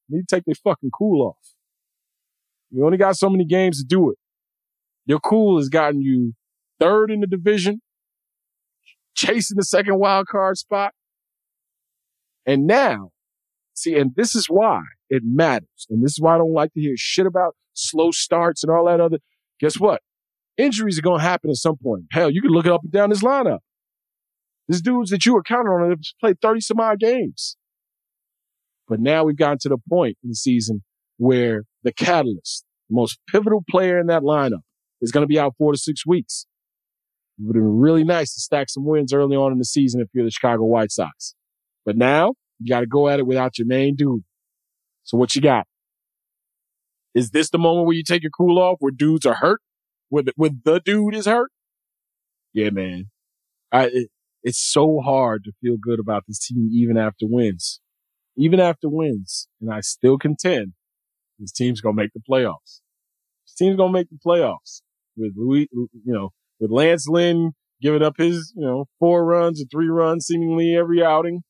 K: need to take their fucking cool off. You only got so many games to do it. Your cool has gotten you third in the division, chasing the second wild card spot. And now, see, and this is why it matters. And this is why I don't like to hear shit about slow starts and all that other. Guess what? Injuries are going to happen at some point. Hell, you can look it up and down this lineup. This dudes that you were counting on have played 30 some odd games. But now we've gotten to the point in the season where the catalyst, the most pivotal player in that lineup, is going to be out four to six weeks. It would have been really nice to stack some wins early on in the season if you're the Chicago White Sox. But now you got to go at it without your main dude. So what you got? Is this the moment where you take your cool off where dudes are hurt? When the, when the dude is hurt? Yeah, man. I, it, it's so hard to feel good about this team even after wins. Even after wins. And I still contend this team's to make the playoffs. This team's to make the playoffs with Louis, you know, with Lance Lynn giving up his, you know, four runs or three runs seemingly every outing.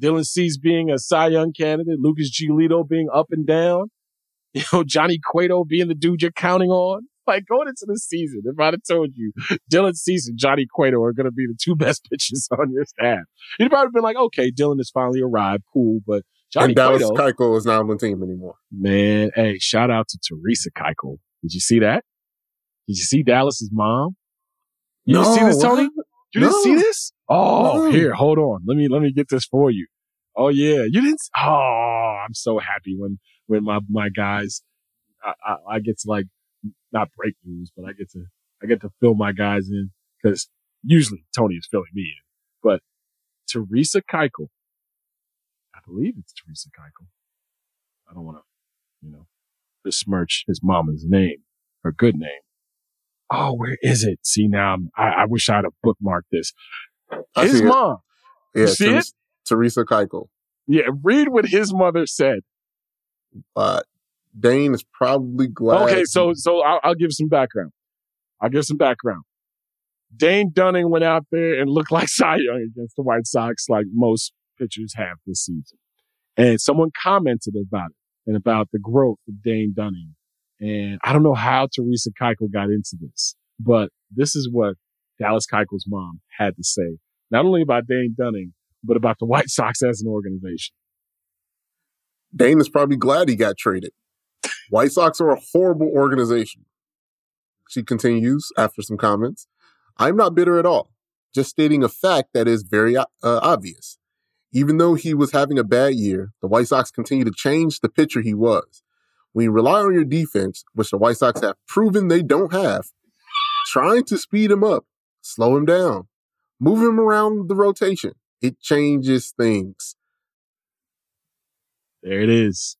K: Dylan Cease being a Cy Young candidate, Lucas Giolito being up and down, you know, Johnny Cueto being the dude you're counting on. Like going into the season, if I'd have told you Dylan Cease and Johnny Cueto are going to be the two best pitchers on your staff, you'd probably been like, okay, Dylan has finally arrived, cool, but Johnny
L: and Dallas
K: Cueto,
L: Keuchel is not on the team anymore.
K: Man, hey, shout out to Teresa Keuchel. Did you see that? Did you see Dallas's mom? You
L: no,
K: didn't see this, Tony? You
L: No.
K: didn't see this? Oh, oh
L: No.
K: here, hold on. Let me let me get this for you. Oh yeah, you didn't. Oh, I'm so happy when when my my guys, I, I, I get to like not break news, but I get to I get to fill my guys in because usually Tony is filling me in. But Teresa Keuchel, I believe it's Teresa Keuchel. I don't want to, you know, besmirch his mama's name, her good name. Oh, where is it? See now, I'm, I, I wish I'd have bookmarked this.
L: I
K: His
L: it.
K: mom.
L: Yeah,
K: You see it?
L: Teresa, Keuchel.
K: Yeah, read what his mother said.
L: Uh, Dane is probably glad.
K: Okay, so so I'll, I'll give some background. I'll give some background. Dane Dunning went out there and looked like Cy Young against the White Sox, like most pitchers have this season. And someone commented about it and about the growth of Dane Dunning. And I don't know how Teresa Keuchel got into this, but this is what Dallas Keuchel's mom had to say, not only about Dane Dunning, but about the White Sox as an organization.
L: Dane is probably glad he got traded. White Sox are a horrible organization. She continues after some comments. I'm not bitter at all, just stating a fact that is very uh, obvious. Even though he was having a bad year, the White Sox continue to change the pitcher he was. When you rely on your defense, which the White Sox have proven they don't have, trying to speed him up, slow him down, move him around the rotation, it changes things.
K: There it is.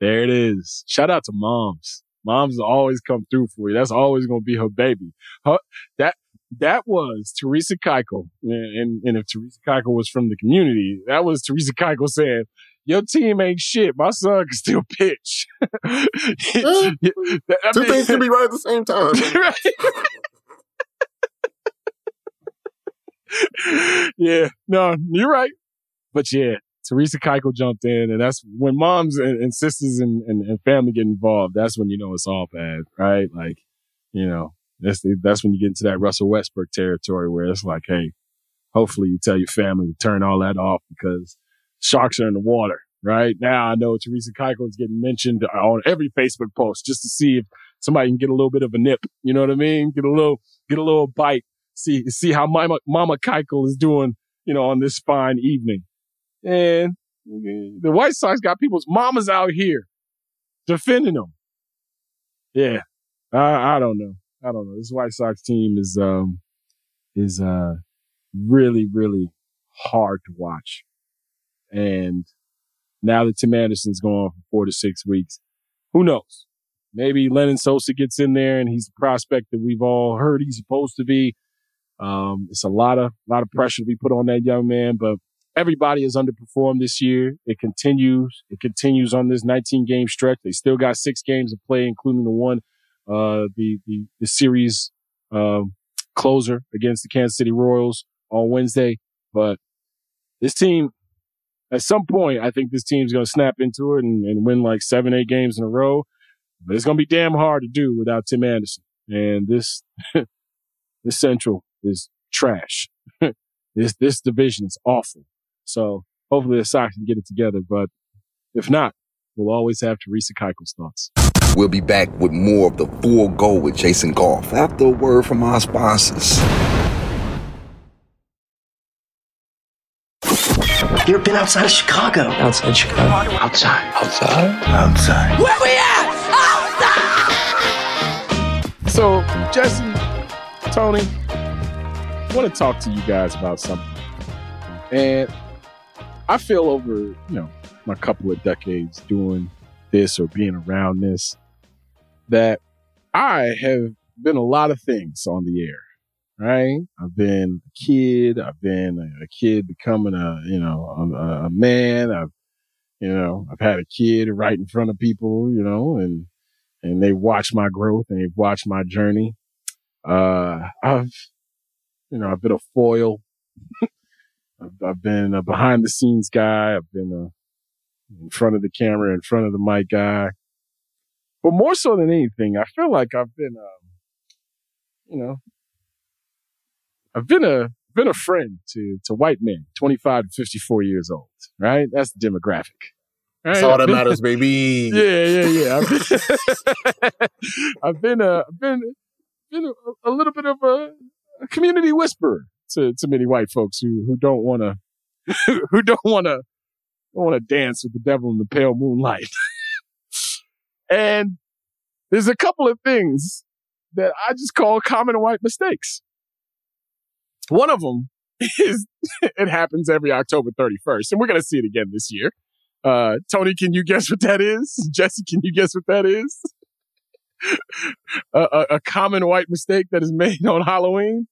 K: There it is. Shout out to moms. Moms always come through for you. That's always going to be her baby. Her, that that was Teresa Keuchel. And, and if Teresa Keuchel was from the community, that was Teresa Keuchel saying, your team ain't shit. My son can still pitch.
L: Eh, Two things can be right at the same time.
K: Yeah, no, you're right. But yeah, Teresa Keuchel jumped in, and that's when moms and, and sisters and, and, and, family get involved. That's when you know it's all bad, right? Like, you know, that's the, that's when you get into that Russell Westbrook territory where it's like, hey, hopefully you tell your family to turn all that off because sharks are in the water, right? Now I know Teresa Keuchel is getting mentioned on every Facebook post just to see if somebody can get a little bit of a nip. You know what I mean? Get a little, get a little bite. See, see how Mama, Mama Keuchel is doing, you know, on this fine evening. And the White Sox got people's mamas out here defending them. Yeah. I, I don't know. I don't know. This White Sox team is, um, is, uh, really, really hard to watch. And now that Tim Anderson's gone for four to six weeks, who knows? Maybe Lenyn Sosa gets in there and he's the prospect that we've all heard he's supposed to be. Um, it's a lot of, lot of pressure to be put on that young man, but everybody has underperformed this year. It continues. It continues on this 19 game stretch. They still got six games to play, including the one, uh, the, the, the series, um, closer against the Kansas City Royals on Wednesday. But this team, at some point, I think this team's going to snap into it and, and win like seven, eight games in a row. But it's going to be damn hard to do without Tim Anderson. And this, this Central is trash. this, this division is awful. So hopefully the Sox can get it together. But if not, we'll always have Teresa Keuchel's thoughts.
A: We'll be back with more of the Full Go with Jason Goff after a word from our sponsors.
O: You ever been outside of Chicago?
P: Outside Chicago.
O: Outside.
P: Outside. Outside.
O: Where we at? Outside!
K: So, Jesse, Tony, I want to talk to you guys about something. And I feel over, you know, my couple of decades doing this or being around this that I have been a lot of things on the air, right? I've been a kid. I've been a, kid becoming a, you know, a, a, man. I've, you know, I've had a kid right in front of people, you know, and, and they watch my growth and they've watched my journey. Uh, I've, you know, I've been a foil. I've, I've, been a behind the scenes guy. I've been a in front of the camera, in front of the mic guy. But more so than anything, I feel like I've been, um, you know, I've been a been a friend to to white men, twenty five to fifty four years old. Right, that's the demographic. Right?
L: That's all that matters, baby.
K: Yeah, yeah, yeah. I've been, I've been I've been, been a, a little bit of a, a community whisperer to, to many white folks who, who don't want to, who don't want to, don't want to dance with the devil in the pale moonlight. and there's a couple of things that I just call common white mistakes. One of them is it happens every October 31st, and we're going to see it again this year. Uh, Tony, can you guess what that is? Jesse, can you guess what that is? A, a, common white mistake that is made on Halloween?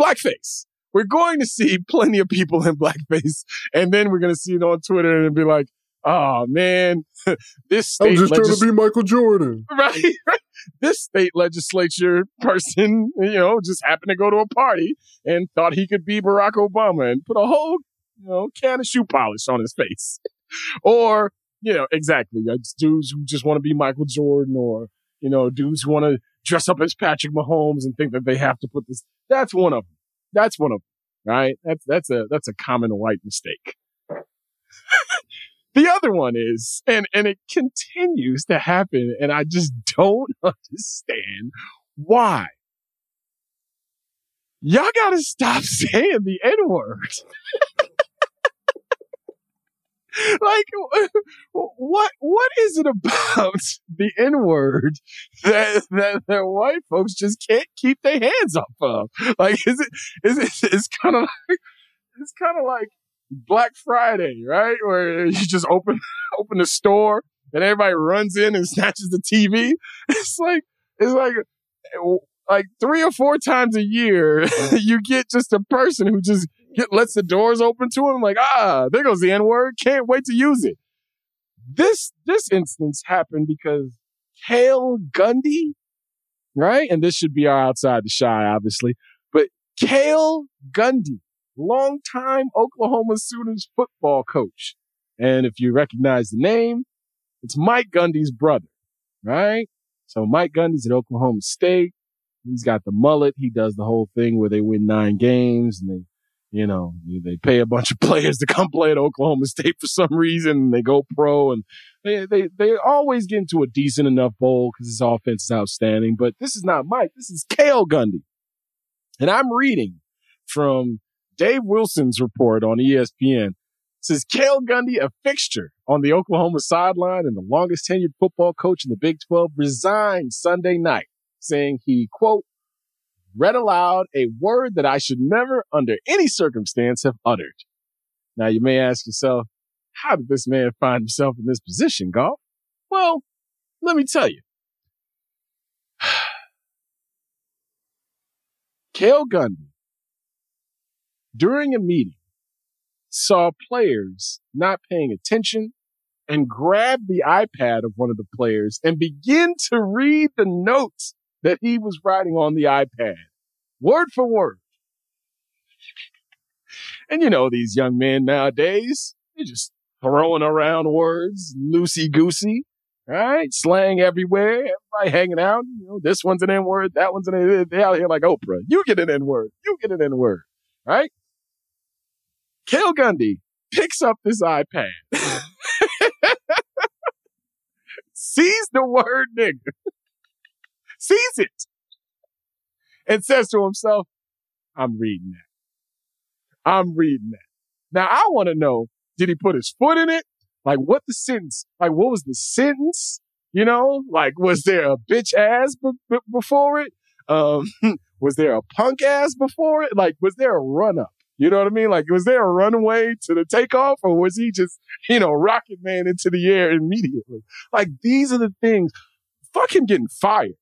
K: Blackface we're going to see plenty of people in blackface, and then we're going to see it on Twitter and be like, "Oh man, this state
L: I'm just trying to be Michael Jordan."
K: Right, right. This state legislature person, you know, just happened to go to a party and thought he could be Barack Obama and put a whole, you know, can of shoe polish on his face, or you know, exactly, it's dudes who just want to be Michael Jordan, or you know, dudes who want to dress up as Patrick Mahomes and think that they have to put this. That's one of them. That's one of them, right? That's, that's a, that's a common white mistake. the other one is, and, and it continues to happen. And I just don't understand why. Y'all gotta stop saying the N word. Like what what is it about the N word that, that that white folks just can't keep their hands off of? Like is it is it it's kind of like it's kind of like Black Friday, right? Where you just open open the store and everybody runs in and snatches the TV. It's like it's like eh, like three or four times a year uh-huh. you get just a person who just lets the doors open to him. Like ah, there goes the N word. Can't wait to use it. This this instance happened because Cale Gundy, right? And this should be our outside the Chi, obviously, but Cale Gundy longtime Oklahoma Sooners football coach. And if you recognize the name, it's Mike Gundy's brother, right? So Mike Gundy's at Oklahoma State. He's got the mullet. He does the whole thing where they win nine games and they, you know, they pay a bunch of players to come play at Oklahoma State for some reason. And they go pro and they, they, they always get into a decent enough bowl because his offense is outstanding. But this is not Mike. This is Cale Gundy. And I'm reading from Dave Wilson's report on ESPN says Cale Gundy, a fixture on the Oklahoma sideline and the longest tenured football coach in the Big 12, resigned Sunday night, saying he, quote, read aloud a word that I should never, under any circumstance, have uttered. Now, you may ask yourself, how did this man find himself in this position, Goff? Well, let me tell you. Cale Gundy during a meeting saw players not paying attention and grabbed the iPad of one of the players and begin to read the notes that he was writing on the iPad, word for word. And you know, these young men nowadays, they're just throwing around words, loosey goosey, right? Slang everywhere, everybody hanging out. You know, this one's an N word, that one's an N They out here like Oprah. You get an N word, you get an N word, right? Cale Gundy picks up this iPad, sees the word nigga, sees it, and says to himself, I'm reading that. I'm reading that. Now I want to know, did he put his foot in it? Like what the sentence, like what was the sentence? You know, like was there a bitch ass b- b- before it? Um, was there a punk ass before it? Like was there a run up? You know what I mean? Like, was there a runway to the takeoff or was he just, you know, rocket man into the air immediately? Like, these are the things. Fuck him getting fired.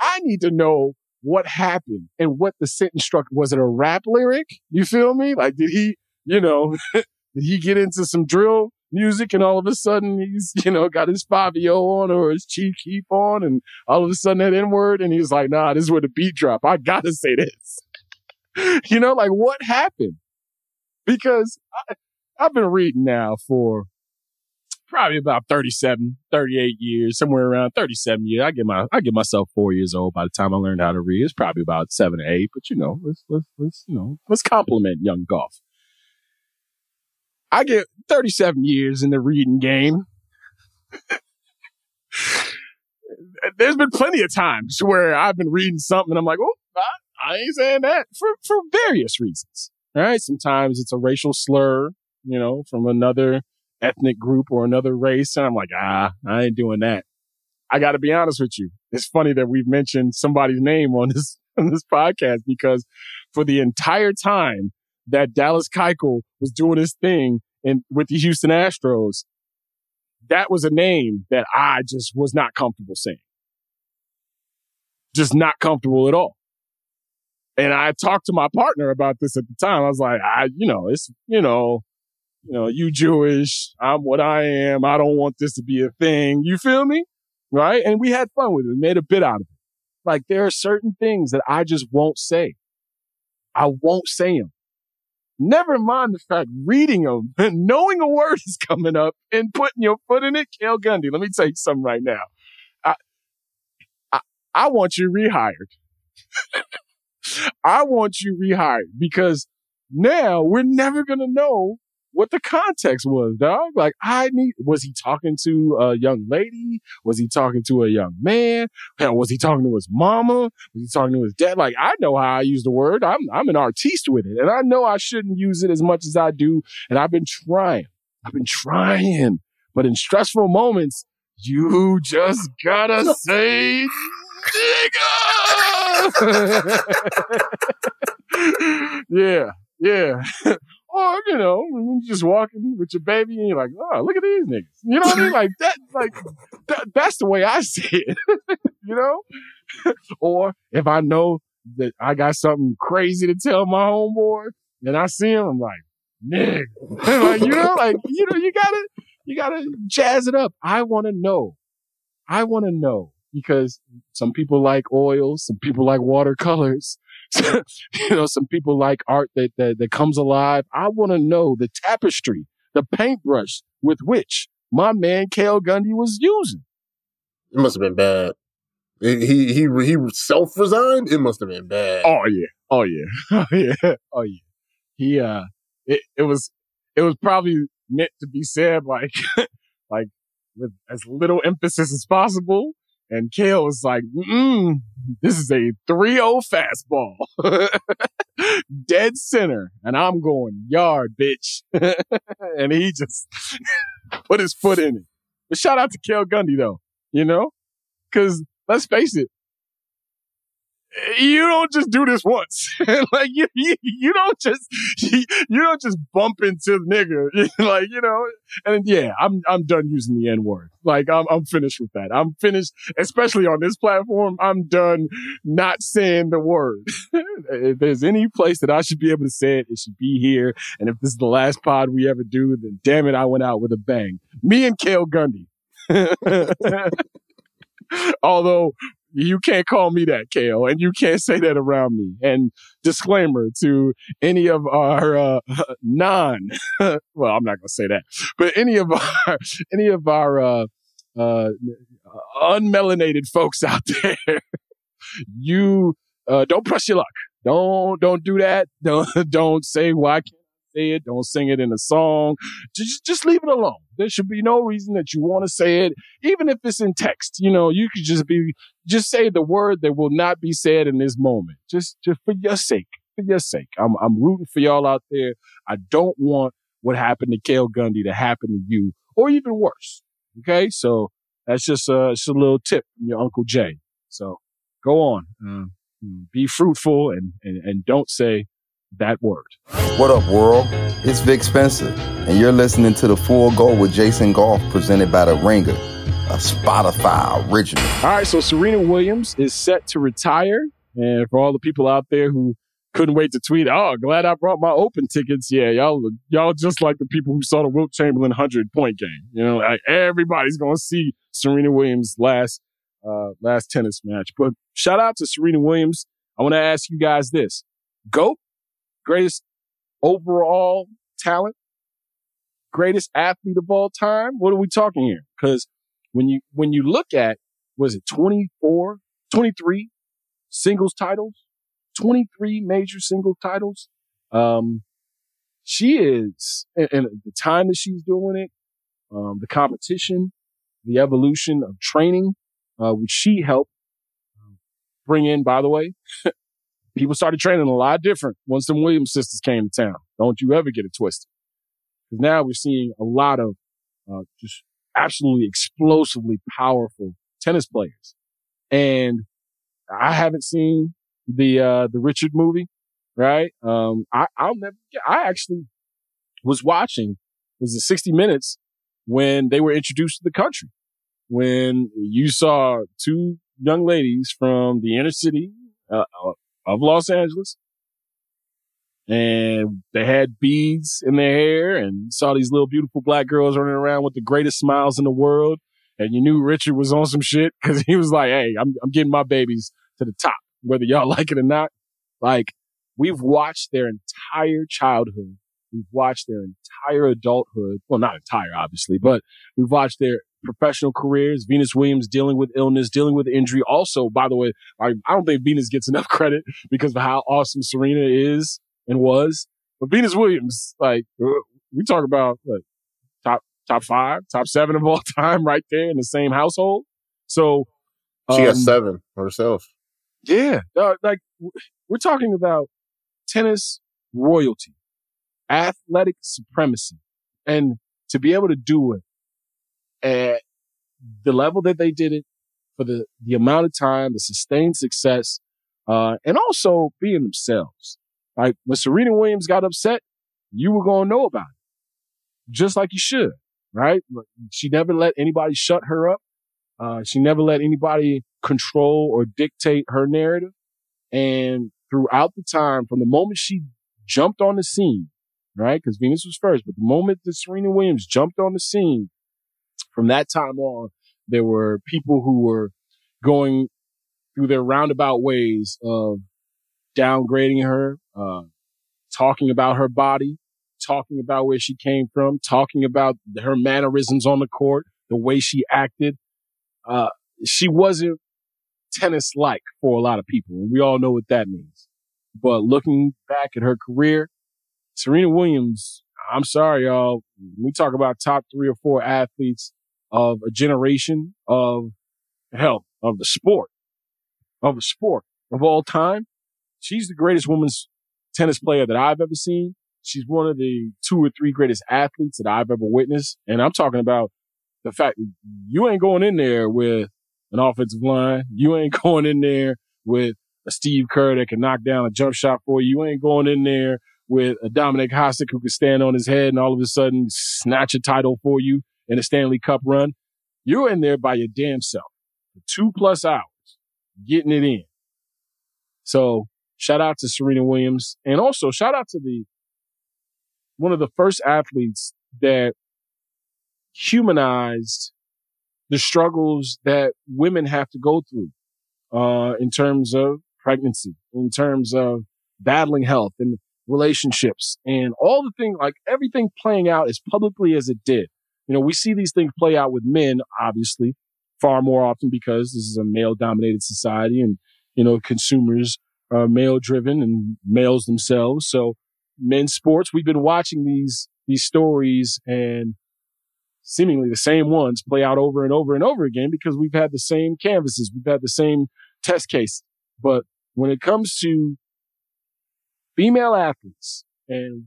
K: I need to know what happened and what the sentence struck. Was it a rap lyric? You feel me? Like, did he, you know, did he get into some drill music and all of a sudden he's, you know, got his Fabio on or his Chief Keef on and all of a sudden that N word and he's like, nah, this is where the beat drop. I gotta say this. you know, like what happened? Because I, I've been reading now for probably about 37, 38 years, somewhere around 37 years. I get my, I get myself four years old by the time I learned how to read. It's probably about seven or eight, but you know, let's, let's, let's, you know, let's compliment young Goff. I get 37 years in the reading game. There's been plenty of times where I've been reading something and I'm like, oh, I ain't saying that for, for various reasons. All right. Sometimes it's a racial slur, you know, from another ethnic group or another race. And I'm like, ah, I ain't doing that. I got to be honest with you. It's funny that we've mentioned somebody's name on this, on this podcast because for the entire time that Dallas Keuchel was doing his thing in, with the Houston Astros, that was a name that I just was not comfortable saying. Just not comfortable at all. And I talked to my partner about this at the time. I was like, I, you know, it's, you know, you know, you Jewish. I'm what I am. I don't want this to be a thing. You feel me? Right. And we had fun with it. We made a bit out of it. Like there are certain things that I just won't say. I won't say them. Never mind the fact reading them, and knowing a word is coming up and putting your foot in it. Cale Gundy, let me tell you something right now. I, I, I want you rehired. I want you rehired because now we're never going to know what the context was, dog. Like, I need, was he talking to a young lady? Was he talking to a young man? Hell, was he talking to his mama? Was he talking to his dad? Like, I know how I use the word. I'm, I'm an artiste with it and I know I shouldn't use it as much as I do. And I've been trying. I've been trying. But in stressful moments, you just gotta say nigga. yeah, yeah. or, you know, you're just walking with your baby and you're like, oh, look at these niggas. You know what I mean? Like that, like that, that's the way I see it. you know? or if I know that I got something crazy to tell my homeboy and I see him, I'm like, nigga. like, you know, like, you know, you gotta, you gotta jazz it up. I want to know. I want to know because some people like oils, some people like watercolors. you know, some people like art that, that, that comes alive. I want to know the tapestry, the paintbrush with which my man Cale Gundy was using.
L: It must have been bad. He he he self resigned. It must have been bad.
K: Oh yeah, oh yeah, oh yeah, oh yeah. He uh, it it was it was probably meant to be said like like with as little emphasis as possible. And Cale was like, mm, this is a 3-0 fastball. Dead center. And I'm going yard, bitch. and he just put his foot in it. But shout out to Cale Gundy though, you know? Cause let's face it, you don't just do this once. like you, you, you, don't just you, don't just bump into the nigga. like you know, and yeah, I'm I'm done using the N word. Like I'm I'm finished with that. I'm finished, especially on this platform. I'm done not saying the word. if there's any place that I should be able to say it, it should be here. And if this is the last pod we ever do, then damn it, I went out with a bang. Me and Cale Gundy. Although you can't call me that, Cale, and you can't say that around me. And disclaimer to any of our uh, non, well, I'm not gonna say that, but any of our any of our uh, uh, unmelanated folks out there, you uh, don't press your luck. Don't don't do that. Don't don't say why can't say it. Don't sing it in a song. Just, just leave it alone. There should be no reason that you want to say it, even if it's in text. You know, you could just be, just say the word that will not be said in this moment. Just, just for your sake, for your sake. I'm, I'm rooting for y'all out there. I don't want what happened to Cale Gundy to happen to you or even worse. Okay. So that's just a, just a little tip from your Uncle Jay. So go on. Uh, be fruitful and, and, and don't say that word.
A: What up, world? It's Vic Spencer, and you're listening to The Full Go with Jason Goff presented by The Ringer, a Spotify original.
K: All right, so Serena Williams is set to retire. And for all the people out there who couldn't wait to tweet, oh, glad I brought my open tickets. Yeah, y'all, y'all just like the people who saw the Wilt Chamberlain 100 point game. You know, like everybody's going to see Serena Williams' last, uh, last tennis match. But shout out to Serena Williams. I want to ask you guys this. GOAT greatest overall talent, greatest athlete of all time. What are we talking here? Because when you when you look at was it 24, 23 singles titles, 23 major single titles. Um, she is, and, and, the time that she's doing it, um, the competition, the evolution of training, uh, which she helped um, bring in, by the way, people started training a lot different once the Williams sisters came to town. Don't you ever get it twisted. Because now we're seeing a lot of uh, just absolutely explosively powerful tennis players. And I haven't seen the uh, the Richard movie, right? Um, I, I'll never. I actually was watching. Was it 60 Minutes when they were introduced to the country? When you saw two young ladies from the inner city, uh, of Los Angeles. And they had beads in their hair and saw these little beautiful black girls running around with the greatest smiles in the world. And you knew Richard was on some shit because he was like, Hey, I'm, I'm getting my babies to the top, whether y'all like it or not. Like we've watched their entire childhood. We've watched their entire adulthood. Well, not entire, obviously, but we've watched their professional careers. Venus Williams dealing with illness, dealing with injury. Also, by the way, I, I don't think Venus gets enough credit because of how awesome Serena is and was. But Venus Williams, like, uh, we talk about what, top, top five, top seven of all time right there in the same household. So,
L: um, she has seven herself.
K: Yeah. Uh, like, we're talking about tennis royalty, athletic supremacy. And to be able to do it at the level that they did it for the, the amount of time, the sustained success, uh, and also being themselves. Like when Serena Williams got upset, you were going to know about it. Just like you should, right? She never let anybody shut her up. Uh, she never let anybody control or dictate her narrative. And throughout the time, from the moment she jumped on the scene, right? Because Venus was first, but the moment that Serena Williams jumped on the scene, from that time on, there were people who were going through their roundabout ways of downgrading her, uh, talking about her body, talking about where she came from, talking about her mannerisms on the court, the way she acted. Uh, she wasn't tennis like for a lot of people. And we all know what that means. But looking back at her career, Serena Williams, I'm sorry, y'all. We talk about top three or four athletes of a generation of hell of the sport, of the sport of all time. She's the greatest women's tennis player that I've ever seen. She's one of the two or three greatest athletes that I've ever witnessed. And I'm talking about the fact that you ain't going in there with an offensive line. You ain't going in there with a Steve Kerr that can knock down a jump shot for you. You ain't going in there with a Dominik Hasek who can stand on his head and all of a sudden snatch a title for you in a Stanley Cup run. You're in there by your damn self for two plus hours getting it in. So shout out to Serena Williams and also shout out to the one of the first athletes that humanized the struggles that women have to go through uh, in terms of pregnancy, in terms of battling health and relationships and all the thing, like everything playing out as publicly as it did. You know, we see these things play out with men, obviously, far more often because this is a male dominated society and, you know, consumers Uh, are male driven and males themselves. So men's sports, we've been watching these, these stories and seemingly the same ones play out over and over and over again because we've had the same canvases. We've had the same test case. But when it comes to female athletes and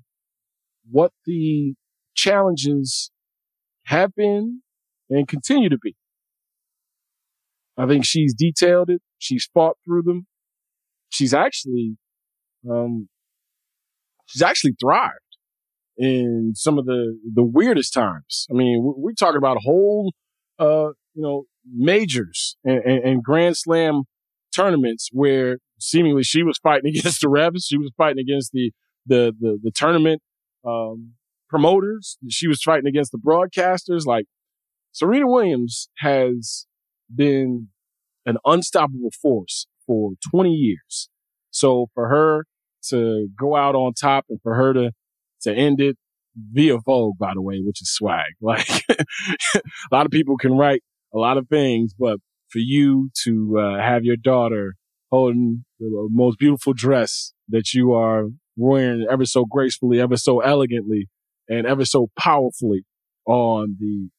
K: what the challenges have been and continue to be, I think she's detailed it. She's fought through them. She's actually, um, she's actually thrived in some of the, the weirdest times. I mean, we're, talking about whole, uh, you know, majors and, and, and, Grand Slam tournaments where seemingly she was fighting against the refs. She was fighting against the, the, the, the tournament, um, promoters. She was fighting against the broadcasters. Like Serena Williams has been an unstoppable force for 20 years. So for her to go out on top and for her to to end it via Vogue, by the way, which is swag. Like a lot of people can write a lot of things, but for you to uh, have your daughter holding the most beautiful dress that you are wearing ever so gracefully, ever so elegantly, and ever so powerfully on the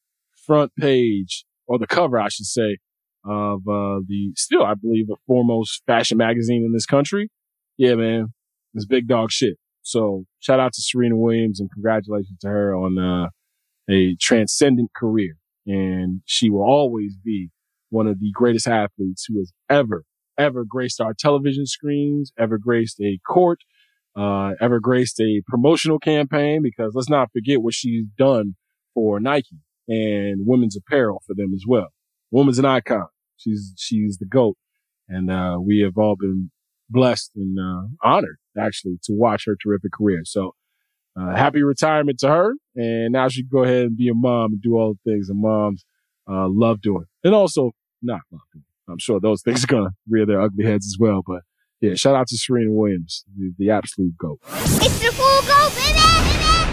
K: front page or the cover, I should say, of uh, the still, I believe, the foremost fashion magazine in this country. Yeah, man, it's big dog shit. So shout out to Serena Williams and congratulations to her on uh, a transcendent career. And she will always be one of the greatest athletes who has ever, ever graced our television screens, ever graced a court, uh, ever graced a promotional campaign. Because let's not forget what she's done for Nike and women's apparel for them as well. Woman's an icon. She's she's the goat, and uh, we have all been blessed and uh, honored actually to watch her terrific career. So uh, happy retirement to her. And now she can go ahead and be a mom and do all the things that moms uh, love doing. And also not love doing. I'm sure those things are to rear their ugly heads as well. But yeah, shout out to Serena Williams, the, the absolute GOAT.
J: It's the full GOAT, baby! baby!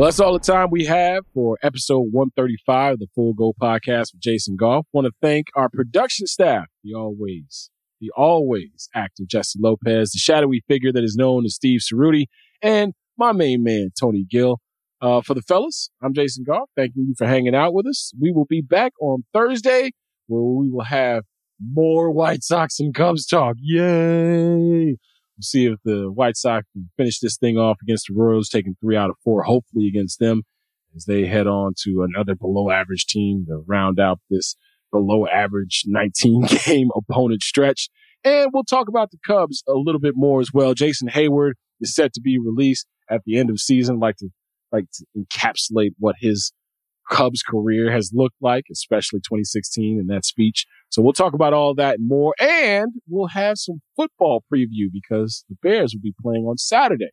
K: Well, that's all the time we have for episode 135 of the Full Go podcast with Jason Goff. Want to thank our production staff, the always the always active Jessie Lopez, the shadowy figure that is known as Steve Ceruti, and my main man, Tony Gill. Uh, for the fellas, I'm Jason Goff. Thanking you for hanging out with us. We will be back on Thursday where we will have more White Sox and Cubs talk. Yay! We'll see if the White Sox can finish this thing off against the Royals, taking three out of four, hopefully against them. as they head on to another below average team to round out this below average 19 game opponent stretch. And we'll talk about the Cubs a little bit more as well. Jason Heyward is set to be released at the end of season. Like to like to encapsulate what his Cubs career has looked like, especially 2016 in that speech. So we'll talk about all that and more. And we'll have some football preview because the Bears will be playing on Saturday.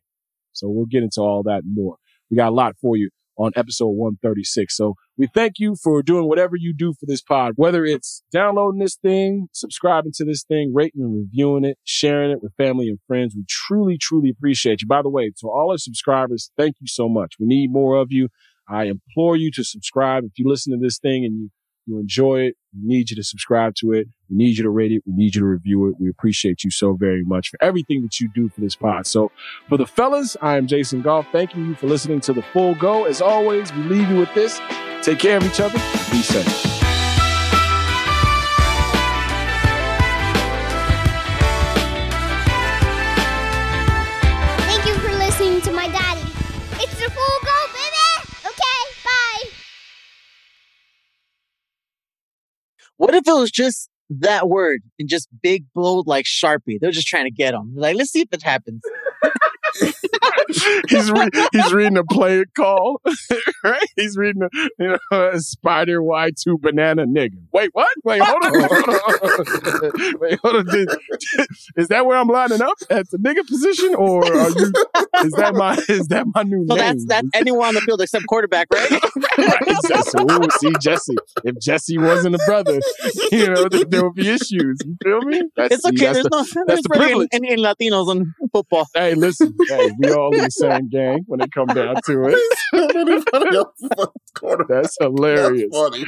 K: So we'll get into all that and more. We got a lot for you on episode 136. So we thank you for doing whatever you do for this pod, whether it's downloading this thing, subscribing to this thing, rating and reviewing it, sharing it with family and friends. We truly, truly appreciate you. By the way, to all our subscribers, thank you so much. We need more of you. I implore you to subscribe. If you listen to this thing and you, you enjoy it, we need you to subscribe to it. We need you to rate it. We need you to review it. We appreciate you so very much for everything that you do for this pod. So for the fellas, I am Jason Goff. Thanking you for listening to the full go. As always, we leave you with this. Take care of each other. Be safe.
Q: What if it was just that word in just big, bold, like Sharpie? They're just trying to get them. Like, let's see if it happens.
K: he's re- he's reading a player call, right? He's reading a you know a spider Y two banana nigga. Wait, what? Wait, hold on, hold on. wait, hold on. Did- is that where I'm lining up at the nigga position, or are you? Is that my is that my new
Q: So
K: name?
Q: that's that's anyone on the field except quarterback, right?
K: right, Jessie. Ooh, see, Jessie. If Jessie wasn't a brother, you know, there, there would be issues. You feel me? That's,
Q: it's
K: see,
Q: okay.
K: that's
Q: There's
K: the-
Q: no there's
K: the
Q: really
K: privilege.
Q: any, any Latinos on football.
K: Hey, listen. Hey, we all in the same gang when it come down to it. That's hilarious.
L: That's funny.